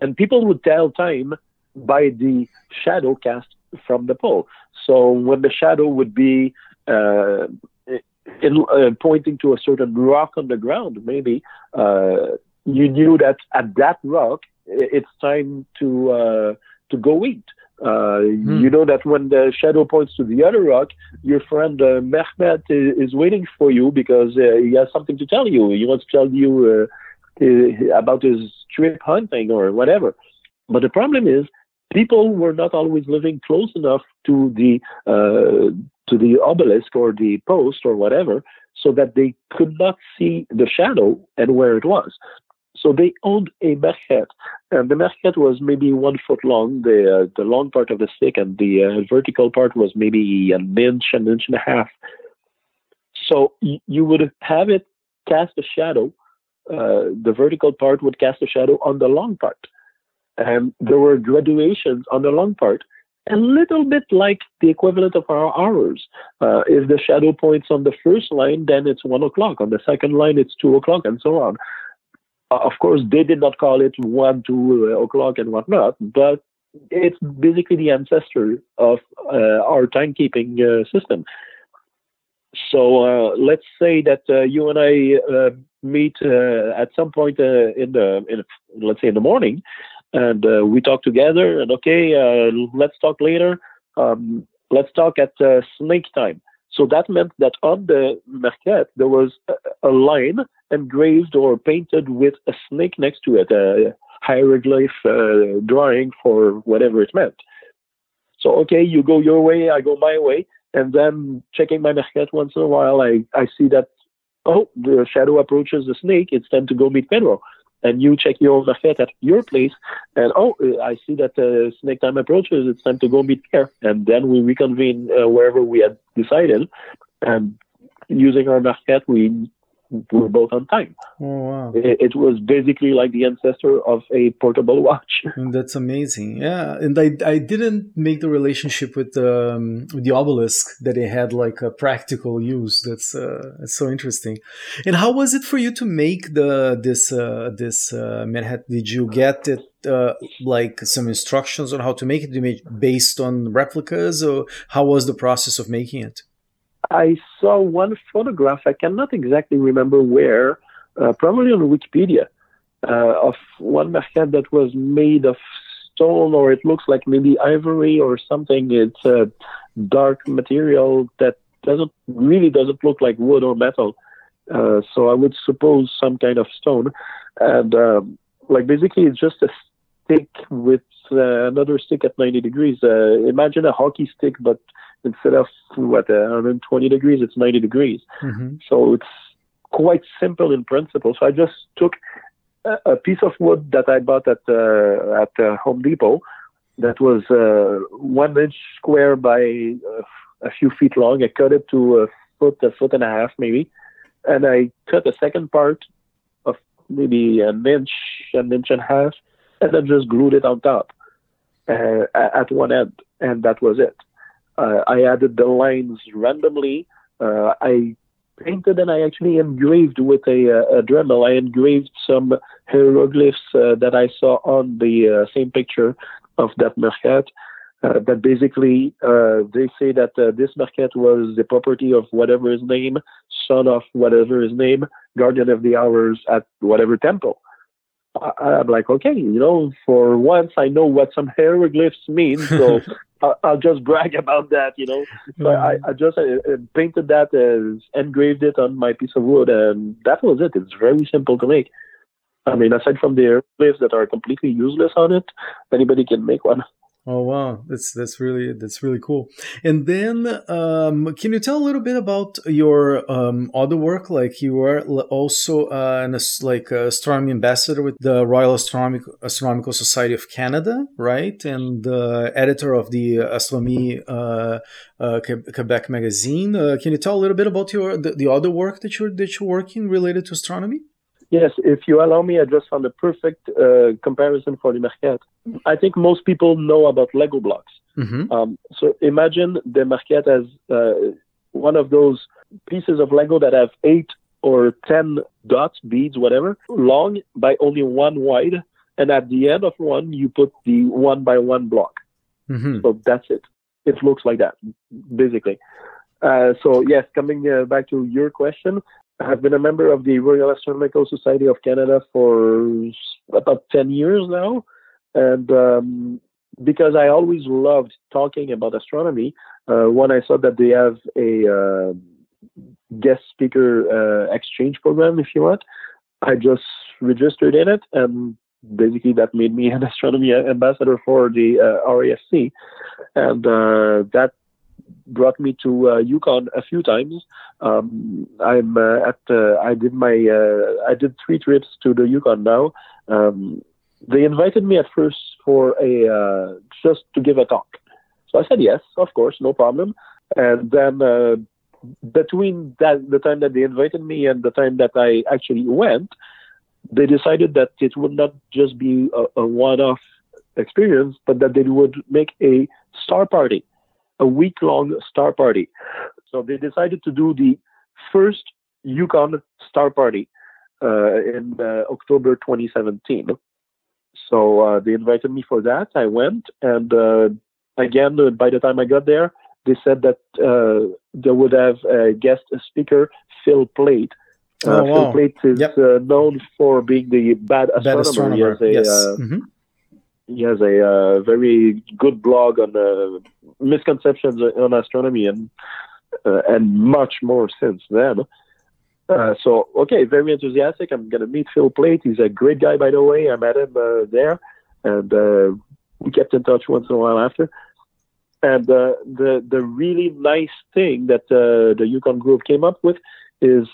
And people would tell time by the shadow cast from the pole. So when the shadow would be uh, in, uh, pointing to a certain rock on the ground, maybe uh, you knew that at that rock it's time to uh, to go eat. Uh, hmm. You know that when the shadow points to the other rock, your friend uh, Mehmet is, is, waiting for you because uh, he has something to tell you. He wants to tell you about his trip hunting or whatever. But the problem is, people were not always living close enough to the uh, to the obelisk or the post or whatever, so that they could not see the shadow and where it was. So they owned a Merkhet, and the Merkhet was maybe one foot long, the uh, the long part of the stick, and the uh, vertical part was maybe an inch, an inch and a half. So y- you would have it cast a shadow. Uh, the vertical part would cast a shadow on the long part, and there were graduations on the long part, a little bit like the equivalent of our hours. Uh, if the shadow points on the first line, then it's one o'clock. On the second line, it's two o'clock, and so on. Uh, of course, they did not call it one, two o'clock and whatnot, but it's basically the ancestor of uh, our timekeeping uh, system. So uh, let's say that uh, you and I uh, meet at some point in the, in, let's say in the morning, and we talk together. And okay, let's talk later. Um, let's talk at snake time. So that meant that on the Merkhet there was a, line engraved or painted with a snake next to it, a hieroglyph uh, drawing for whatever it meant. So, okay, you go your way, I go my way, and then checking my Merkhet once in a while, I, I see that, oh, the shadow approaches the snake, it's time to go meet Pedro. And you check your Merkhet at your place, and oh, I see that uh, snake time approaches, it's time to go meet Pierre. And then we reconvene uh, wherever we had decided, and using our Merkhet, we were both on time. Oh, wow. It, it, was basically like the ancestor of a portable watch. And that's amazing. Yeah, and I, I didn't make the relationship with um, with the obelisk that it had like a practical use. That's uh, that's so interesting. And how was it for you to make the this uh, this uh, Manhattan? Did you get it uh, like some instructions on how to make it based on replicas, or how was the process of making it? I saw one photograph. I cannot exactly remember where, uh, probably on Wikipedia, uh, of one Merkhet that was made of stone, or it looks like maybe ivory or something. It's a dark material that doesn't really doesn't look like wood or metal. Uh, so I would suppose some kind of stone, and um, like basically it's just a stick with uh, another stick at 90 degrees. Uh, imagine a hockey stick, but instead of what uh, 120 degrees, it's 90 degrees. Mm-hmm. So it's quite simple in principle. So I just took a, a piece of wood that I bought at uh, at uh, Home Depot that was uh, one inch square by uh, a few feet long. I cut it to a foot, a foot and a half maybe, and I cut a second part of maybe an inch, an inch and a half, and then just glued it on top uh, at one end, and that was it. Uh, I added the lines randomly. Uh, I painted and I actually engraved with a, uh, a Dremel. I engraved some hieroglyphs uh, that I saw on the uh, same picture of that Merkhet. Uh, that basically they say that this Merkhet was the property of whatever his name, son of whatever his name, guardian of the hours at whatever temple. I, am like, okay, you know, for once I know what some hieroglyphs mean, so I'll just brag about that, you know. So mm-hmm. I, I just uh, uh, painted that as engraved it on my piece of wood, and that was it. It's very simple to make. I mean, aside from the hieroglyphs that are completely useless on it, anybody can make one. Oh wow, that's that's really that's really cool. And then, um, can you tell a little bit about your um, other work? Like you are also uh, an like astronomy ambassador with the Royal Astronomical, Astronomical Society of Canada, right? And the editor of the Astronomie uh, uh, Quebec magazine. Uh, can you tell a little bit about your the, the other work that you're that you're working related to astronomy? Yes, if you allow me, I just found a perfect uh, comparison for the Merkhet. I think most people know about Lego blocks. Mm-hmm. Um, so imagine the Merkhet as uh, one of those pieces of Lego that have eight or 10 dots, beads, whatever, long by only one wide. And at the end of one, you put the one by one block. Mm-hmm. So that's it. It looks like that, basically. Uh, so, yes, coming uh, back to your question, I've been a member of the Royal Astronomical Society of Canada for about 10 years now. And um, because I always loved talking about astronomy, uh, when I saw that they have a uh, guest speaker uh, exchange program, if you want, I just registered in it. And basically, that made me an astronomy ambassador for the uh, RASC. And uh, that brought me to uh, Yukon a few times. Um, I'm uh, at uh, I did my uh, I did three trips to the Yukon now. Um, they invited me at first for a uh, just to give a talk, so I said yes, of course, no problem. And then uh, between that the time that they invited me and the time that I actually went, they decided that it would not just be a, a one-off experience, but that they would make a star party a week long star party. So they decided to do the first Yukon star party uh, in uh, October 2017. So uh, they invited me for that. I went, and uh, again, uh, by the time I got there, they said that uh, they would have a guest speaker, Phil Plait. Oh, wow. Phil Plait is Yep. known for being the bad Bad astronomer. astronomer. He has a, yes. uh, Mhm. He has a uh, very good blog on uh, misconceptions on astronomy and uh, and much more since then. Uh, so okay, very enthusiastic. I'm gonna meet Phil Plait. He's a great guy, by the way. I met him uh, there, and uh, we kept in touch once in a while after. And the the really nice thing that the Yukon group came up with is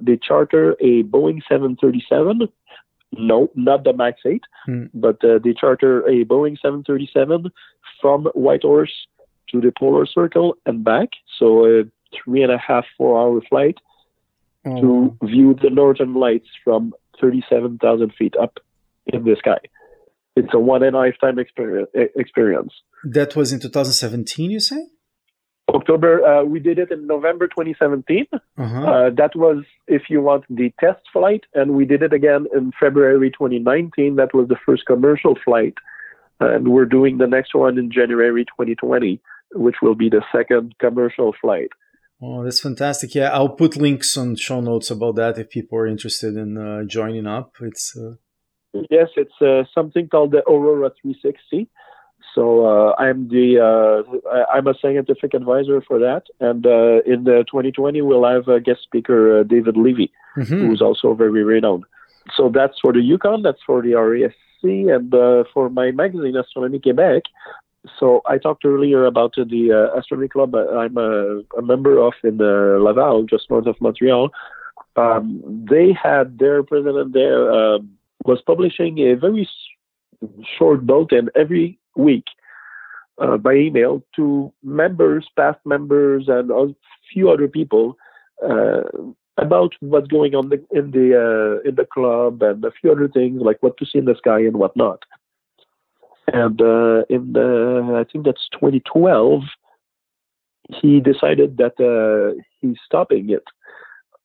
they charter a Boeing 737 no, not the Max 8, Hmm. but uh, they charter a Boeing 737 from Whitehorse to the Polar Circle and back. So a three and a half, four hour flight Oh, to view the northern lights from 37,000 feet up in the sky. It's a one in a lifetime experience. that was in 2017, you say? October, uh, we did it in November 2017. Uh-huh. Uh, that was, if you want, the test flight, and we did it again in February 2019. That was the first commercial flight, and we're doing the next one in January 2020, which will be the second commercial flight. Oh, that's fantastic. Yeah, I'll put links on show notes about that if people are interested in uh, joining up. It's uh, Yes, it's uh, something called the Aurora 360. So uh, I'm the uh, I'm a scientific advisor for that, and uh, in the 2020 we'll have a guest speaker uh, David Levy. mhm. who's also very renowned. So that's for the Yukon, that's for the RASC, and uh, for my magazine, Astronomie Québec. So I talked earlier about uh, the uh, Astronomy Club uh, I'm a, a member of in uh, Laval, just north of Montreal. Um, they had their president there um was publishing a very short bulletin every week uh, by email to members, past members, and a few other people uh, about what's going on the, in the uh, in the club and a few other things like what to see in the sky and whatnot. And uh, in the I think that's 2012, he decided that uh, he's stopping it,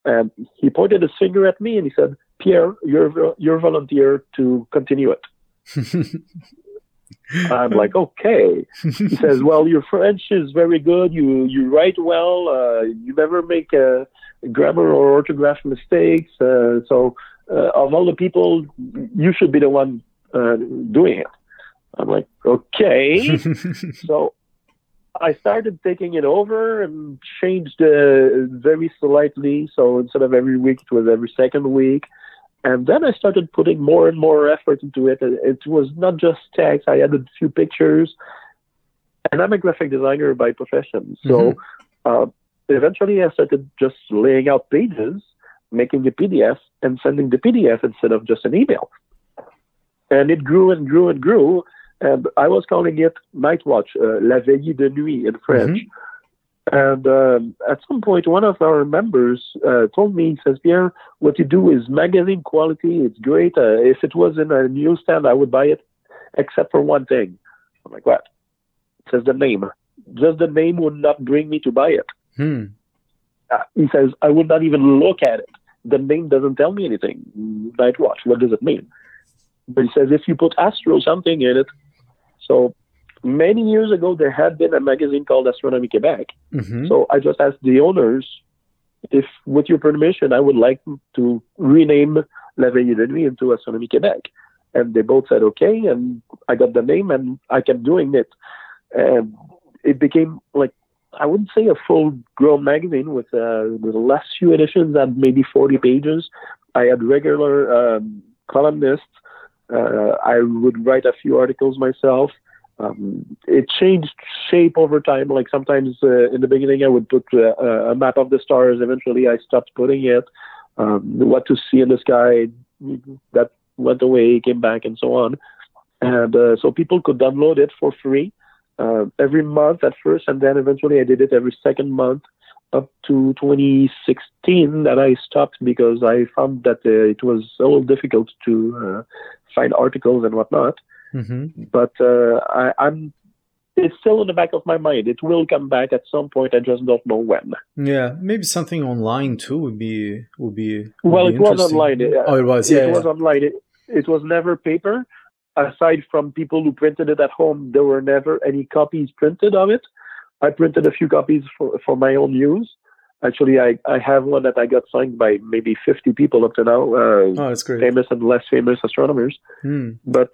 and he pointed his finger at me and he said, "Pierre, you're you're volunteer to continue it." I'm like, okay. He says, "Well, your French is very good. You you write well. Uh, you never make uh, grammar or orthograph mistakes. Uh, so, uh, of all the people, you should be the one uh, doing it." I'm like, okay. so, I started taking it over and changed uh, very slightly. So instead of every week, it was every second week. And then I started putting more and more effort into it. It was not just text. I added a few pictures. And I'm a graphic designer by profession. So uh, eventually I started just laying out pages, making the PDF, and sending the PDF instead of just an email. And it grew and grew and grew. And I was calling it Night Watch, uh, La Veille de Nuit in French. And um, at some point, one of our members uh, told me, he says, Pierre, what you do is magazine quality. It's great. Uh, if it was in a newsstand, I would buy it, except for one thing. I'm like, what? It says the name. Just the name would not bring me to buy it. Hmm. uh, he says, I would not even look at it. The name doesn't tell me anything. Night Watch, what does it mean? But he says, if you put Astro something in it, so many years ago, there had been a magazine called Astronomy Quebec. Mm-hmm. So I just asked the owners if, with your permission, I would like to rename La Veille de Nuit into Astronomy Quebec. And they both said okay, and I got the name, and I kept doing it. And it became like I wouldn't say a full-grown magazine with uh, the last few editions had maybe 40 pages. I had regular um, columnists. Uh, I would write a few articles myself. Um, it changed shape over time. Like sometimes uh, in the beginning, I would put uh, a map of the stars. Eventually, I stopped putting it. Um, what to see in the sky that went away, came back, and so on. And uh, so people could download it for free uh, every month at first, and then eventually I did it every second month up to 2016 that I stopped because I found that uh, it was a little difficult to uh, find articles and whatnot. Mm-hmm. But uh, I, I'm it's still in the back of my mind. It will come back at some point. I just don't know when. Yeah, maybe something online too would be would be. Would well, be it was online. It- Oh, it was. Yeah, it yeah. was online. It, it was never paper. Aside from people who printed it at home, there were never any copies printed of it. I printed a few copies for, for my own use. Actually, I, I have one that I got signed by maybe 50 people up to now, uh, Oh, that's great. famous and less famous astronomers. Hmm. But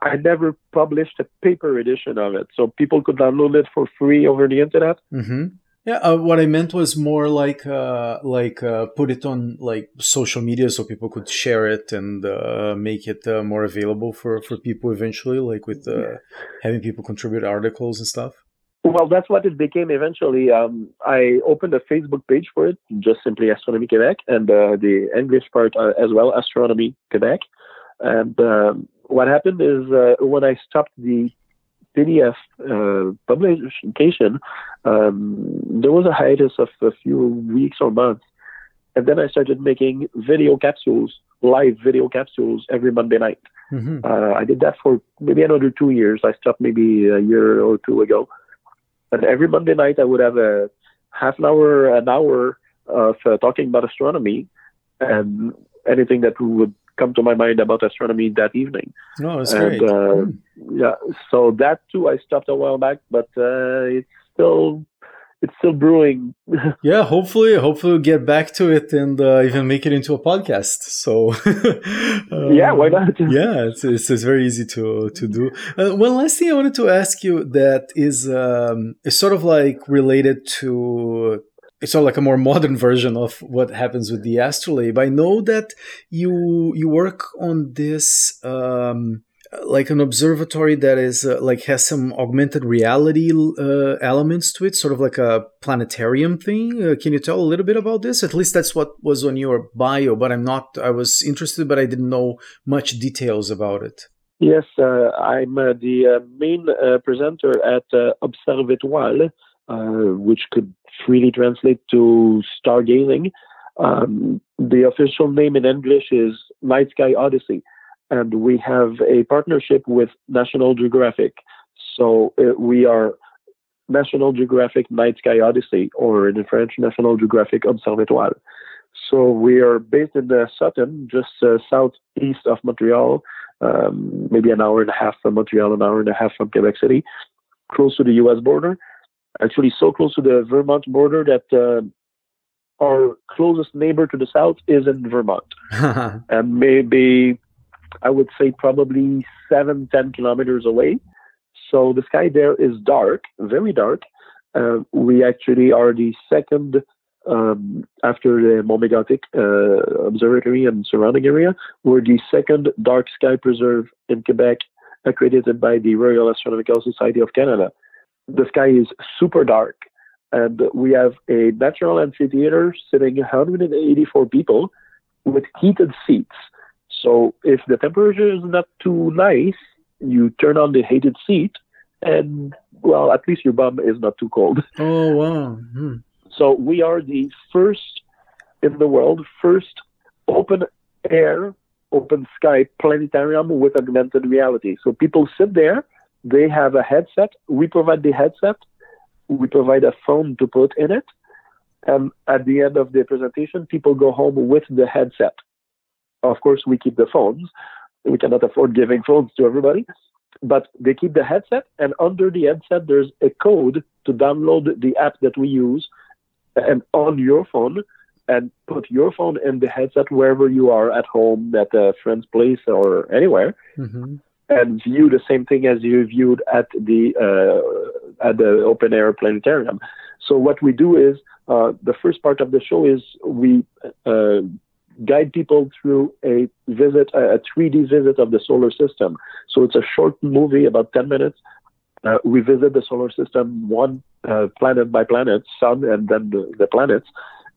I, never published a paper edition of it, so people could download it for free over the internet. Mm-hmm. Yeah, uh, what I meant was more like uh, like uh, put it on like social media so people could share it and uh, make it uh, more available for, for people eventually, like with uh, having people contribute articles and stuff. Well, that's what it became eventually. Um, I opened a Facebook page for it, just simply Astronomy Quebec, and uh, the English part uh, as well, Astronomy Quebec. And um, what happened is uh, when I stopped the PDF uh, publication, um, there was a hiatus of a few weeks or months. And then I started making video capsules, live video capsules every Monday night. Mm-hmm. Uh, I did that for maybe another two years. I stopped maybe a year or two ago. And every Monday night, I would have a half an hour, an hour of uh, talking about astronomy and anything that we would come to my mind about astronomy that evening. Oh, that's and great. uh, Hmm. yeah, so that too, I stopped a while back, but uh, it's still it's still brewing. Yeah, hopefully, hopefully we'll get back to it and uh, even make it into a podcast. So, uh, yeah, why not? yeah, it's, it's, it's very easy to to do. Uh, one last thing I wanted to ask you that is um, is sort of like related to it's sort of like a more modern version of what happens with the astrolabe. I know that you you work on this. Um, like an observatory that is uh, like has some augmented reality uh, elements to it, sort of like a planetarium thing. Uh, can you tell a little bit about this? At least that's what was on your bio, but I'm not. I was interested, but I didn't know much details about it. Yes, uh, I'm uh, the uh, main presenter at Observatoire, which could freely translate to stargazing. Um, the official name in English is Night Sky Odyssey, and we have a partnership with National Geographic. So uh, we are National Geographic Night Sky Odyssey, or in French, National Geographic Observatoire. So we are based in uh, Sutton, just uh, southeast of Montreal, um, maybe an hour and a half from Montreal, an hour and a half from Quebec City, close to the U.S. border. Actually, so close to the Vermont border that uh, our closest neighbor to the south is in Vermont, and maybe I would say probably seven, ten kilometers away. So the sky there is dark, very dark. Uh, we actually are the second um, after the Mont Mégantic uh, Observatory and surrounding area. We're the second dark sky preserve in Quebec, accredited by the Royal Astronomical Society of Canada. The sky is super dark, and we have a natural amphitheater sitting 184 people with heated seats. So if the temperature is not too nice, you turn on the heated seat, and well, at least your bum is not too cold. oh wow! Hmm. So we are the first in the world, first open air, open sky planetarium with augmented reality. So people sit there, they have a headset. We provide the headset. We provide a phone to put in it. And at the end of the presentation, people go home with the headset. Of course, we keep the phones. We cannot afford giving phones to everybody, but they keep the headset. And under the headset, there's a code to download the app that we use and on your phone and put your phone in the headset wherever you are at home, at a friend's place, or anywhere, mm-hmm. And view the same thing as you viewed at the uh, at the open air planetarium. So what we do is uh, the first part of the show is we uh, guide people through a visit, a 3D visit of the solar system. So it's a short movie, about 10 minutes. Uh, we visit the solar system one uh, planet by planet, sun, and then the, the planets.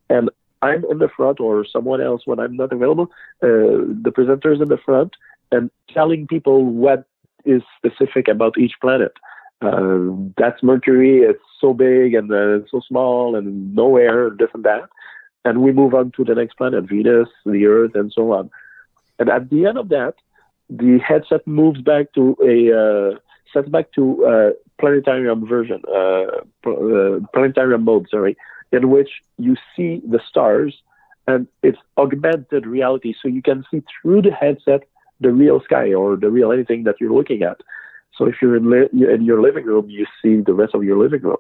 And I'm in the front or someone else when I'm not available, uh, the presenter is in the front and telling people what is specific about each planet. Uh, that's Mercury, it's so big and uh, so small and no air, this and that. And we move on to the next planet, Venus, the Earth, and so on. And at the end of that, the headset moves back to a uh, sets back to uh, planetarium version, uh, uh, planetarium mode, sorry, in which you see the stars and it's augmented reality. So you can see through the headset the real sky or the real anything that you're looking at. So if you're in, li- in your living room, you see the rest of your living room.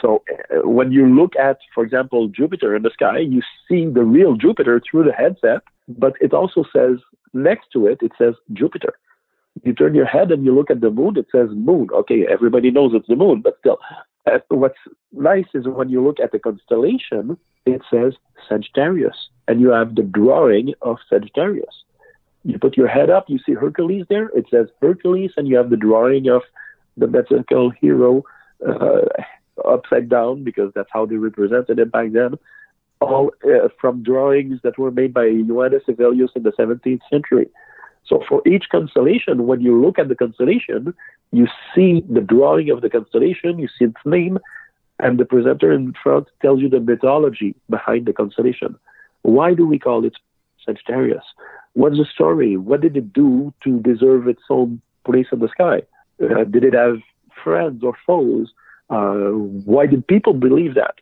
So uh, when you look at, for example, Jupiter in the sky, you see the real Jupiter through the headset, but it also says next to it, it says Jupiter. You turn your head and you look at the moon, it says moon. Okay, everybody knows it's the moon, but still, uh, what's nice is when you look at the constellation, it says Sagittarius, and you have the drawing of Sagittarius. You put your head up, you see Hercules there. It says Hercules, and you have the drawing of the mythical hero uh, upside down because that's how they represented it back then. All uh, from drawings that were made by Johannes Hevelius in the 17th century. So for each constellation, when you look at the constellation, you see the drawing of the constellation, you see its name, and the presenter in front tells you the mythology behind the constellation. Why do we call it Sagittarius? What's the story? What did it do to deserve its own place in the sky? Uh, did it have friends or foes? Uh, why did people believe that?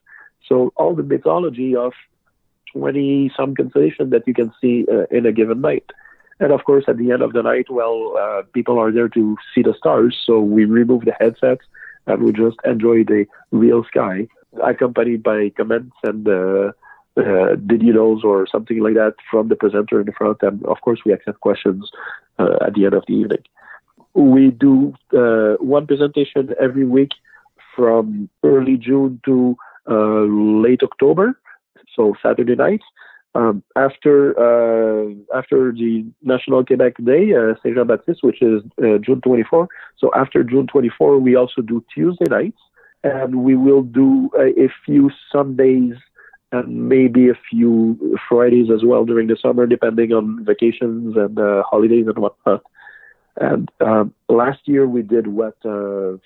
So all the mythology of 20 some constellation that you can see uh, in a given night. And of course, at the end of the night, well, uh, people are there to see the stars, so we remove the headsets and we just enjoy the real sky, accompanied by comments and uh, uh, know or something like that from the presenter in the front. And of course, we accept questions uh, at the end of the evening. We do uh, one presentation every week from early June to uh, late October, so Saturday nights. Um, after uh, after the National Quebec Day, uh, Saint Jean Baptiste, which is uh, June 24. So after June 24, we also do Tuesday nights, and we will do a, a few Sundays and maybe a few Fridays as well during the summer, depending on vacations and uh, holidays and whatnot. And um, last year we did what, uh,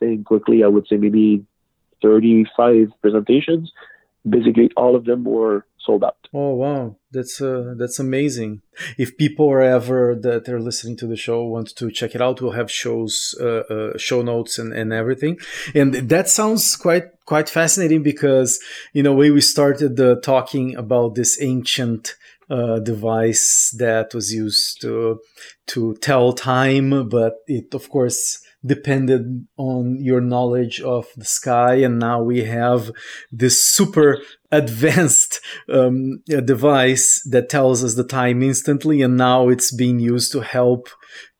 saying quickly, I would say maybe 35 presentations. Basically, all of them were sold out. Oh wow, that's uh, that's amazing. If people are ever that are listening to the show want to check it out, we'll have shows, uh, uh, show notes, and, and everything. And that sounds quite quite fascinating because in a way we started uh, talking about this ancient uh, device that was used to to tell time, but it of course depended on your knowledge of the sky and now we have this super advanced um, device that tells us the time instantly and now it's being used to help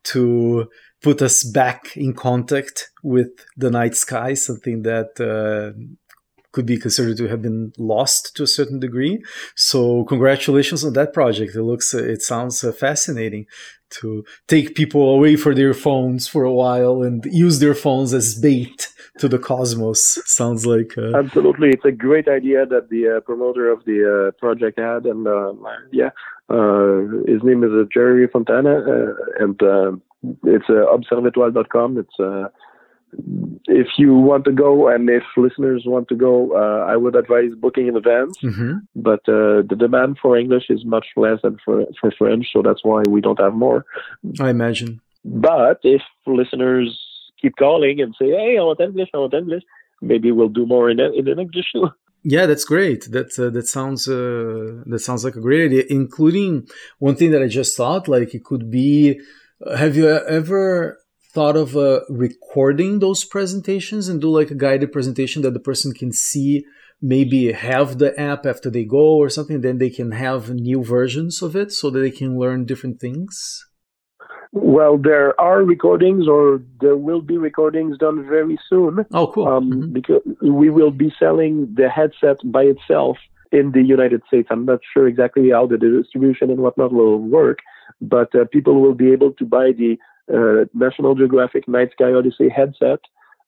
to put us back in contact with the night sky something that uh, could be considered to have been lost to a certain degree. So congratulations on that project. It looks, it sounds uh, fascinating to take people away from their phones for a while and use their phones as bait to the cosmos. Sounds like uh... absolutely, it's a great idea that the uh, promoter of the uh, project had, and uh, yeah, uh, his name is uh, Jerry Fontana, and it's uh, observetoile.com. It's if you want to go and if listeners want to go, uh, I would advise booking in advance. Mm-hmm. But uh, the demand for English is much less than for, for French, so that's why we don't have more. I imagine. But if listeners keep calling and say, "Hey, I want English, I want English," maybe we'll do more in in English. Yeah, that's great. That uh, that sounds uh, that sounds like a great idea. Including one thing that I just thought, like it could be. Uh, have you ever thought of uh, recording those presentations and do like a guided presentation that the person can see? Maybe have the app after they go or something. Then they can have new versions of it so that they can learn different things. Well, there are recordings, or there will be recordings done very soon. Oh, cool! Um, mm-hmm. Because we will be selling the headset by itself in the United States. I'm not sure exactly how the distribution and whatnot will work, but uh, people will be able to buy the uh, National Geographic Night Sky Odyssey headset,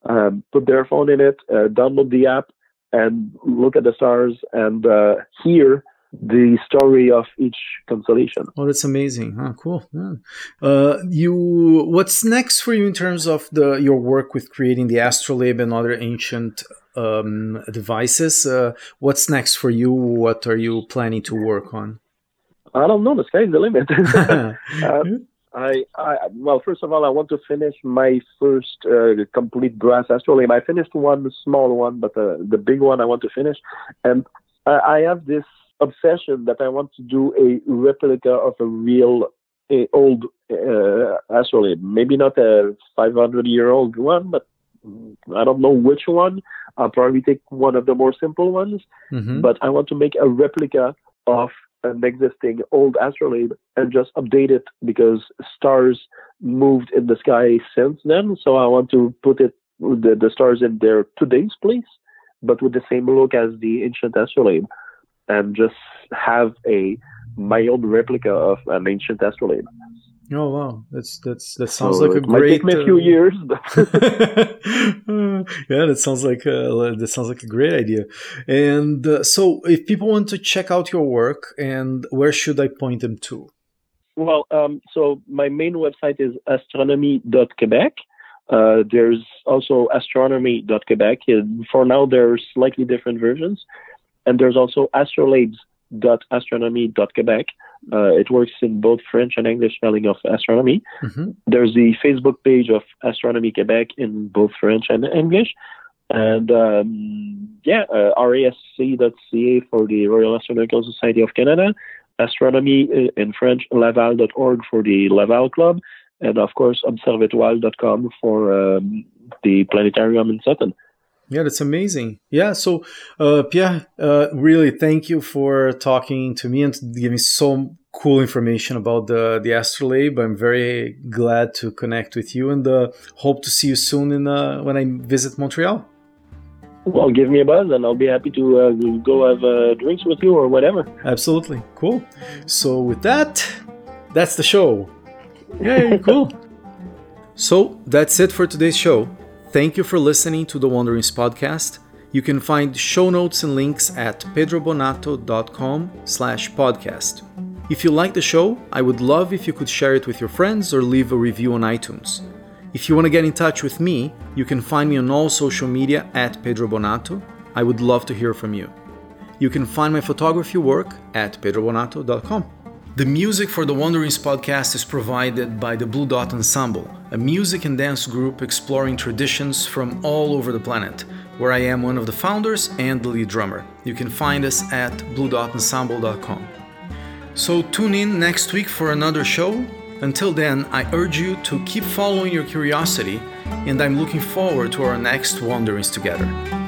um, put their phone in it, uh, download the app, and look at the stars and uh, hear the story of each constellation. Oh, that's amazing! Huh, cool. Yeah. Uh, you, what's next for you in terms of the your work with creating the astrolabe and other ancient um, devices? Uh, what's next for you? What are you planning to work on? I don't know. The sky's the limit. uh, I, I, well, first of all, I want to finish my first uh, complete brass astrolabe. I finished one small one, but the the big one I want to finish, and I, I have this obsession that I want to do a replica of a real a old uh, astrolabe. Maybe not a 500 year old one, but I don't know which one. I'll probably take one of the more simple ones. Mm-hmm. But I want to make a replica of an existing old astrolabe and just update it because stars moved in the sky since then. So I want to put it the, the stars in their today's place, but with the same look as the ancient astrolabe and just have a my own replica of an ancient astrolabe. Oh wow, that's that's that sounds so like a great. Might take me a few uh, years. yeah, that sounds like a, that sounds like a great idea. And uh, so, if people want to check out your work, and where should I point them to? Well, um, so my main website is astronomy.quebec. Uh, there's also astronomy.quebec. For now, there are slightly different versions. And there's also astrolabes.astronomy.quebec. Uh, it works in both French and English spelling of astronomy. Mm-hmm. There's the Facebook page of Astronomy Quebec in both French and English. And um, yeah, uh, rasc.ca for the Royal Astronomical Society of Canada, astronomy uh, in French, laval.org for the Laval Club, and of course, observatoile.com for um, the planetarium in Sutton. Yeah, that's amazing. Yeah, so uh, Pierre, uh, really thank you for talking to me and giving so cool information about the the astrolabe. I'm very glad to connect with you and uh, hope to see you soon in uh, when I visit Montreal. Well, give me a buzz and I'll be happy to uh, go have uh, drinks with you or whatever. Absolutely, cool. So with that, that's the show. Yay, cool. So that's it for today's show. Thank you for listening to the Wanderings podcast. You can find show notes and links at pedrobonato.com slash podcast. If you like the show, I would love if you could share it with your friends or leave a review on iTunes. If you want to get in touch with me, you can find me on all social media at Pedro Bonato. I would love to hear from you. You can find my photography work at pedrobonato.com. The music for the Wanderings podcast is provided by the Blue Dot Ensemble, a music and dance group exploring traditions from all over the planet, where I am one of the founders and the lead drummer. You can find us at bluedotensemble.com. So tune in next week for another show. Until then, I urge you to keep following your curiosity, and I'm looking forward to our next Wanderings together.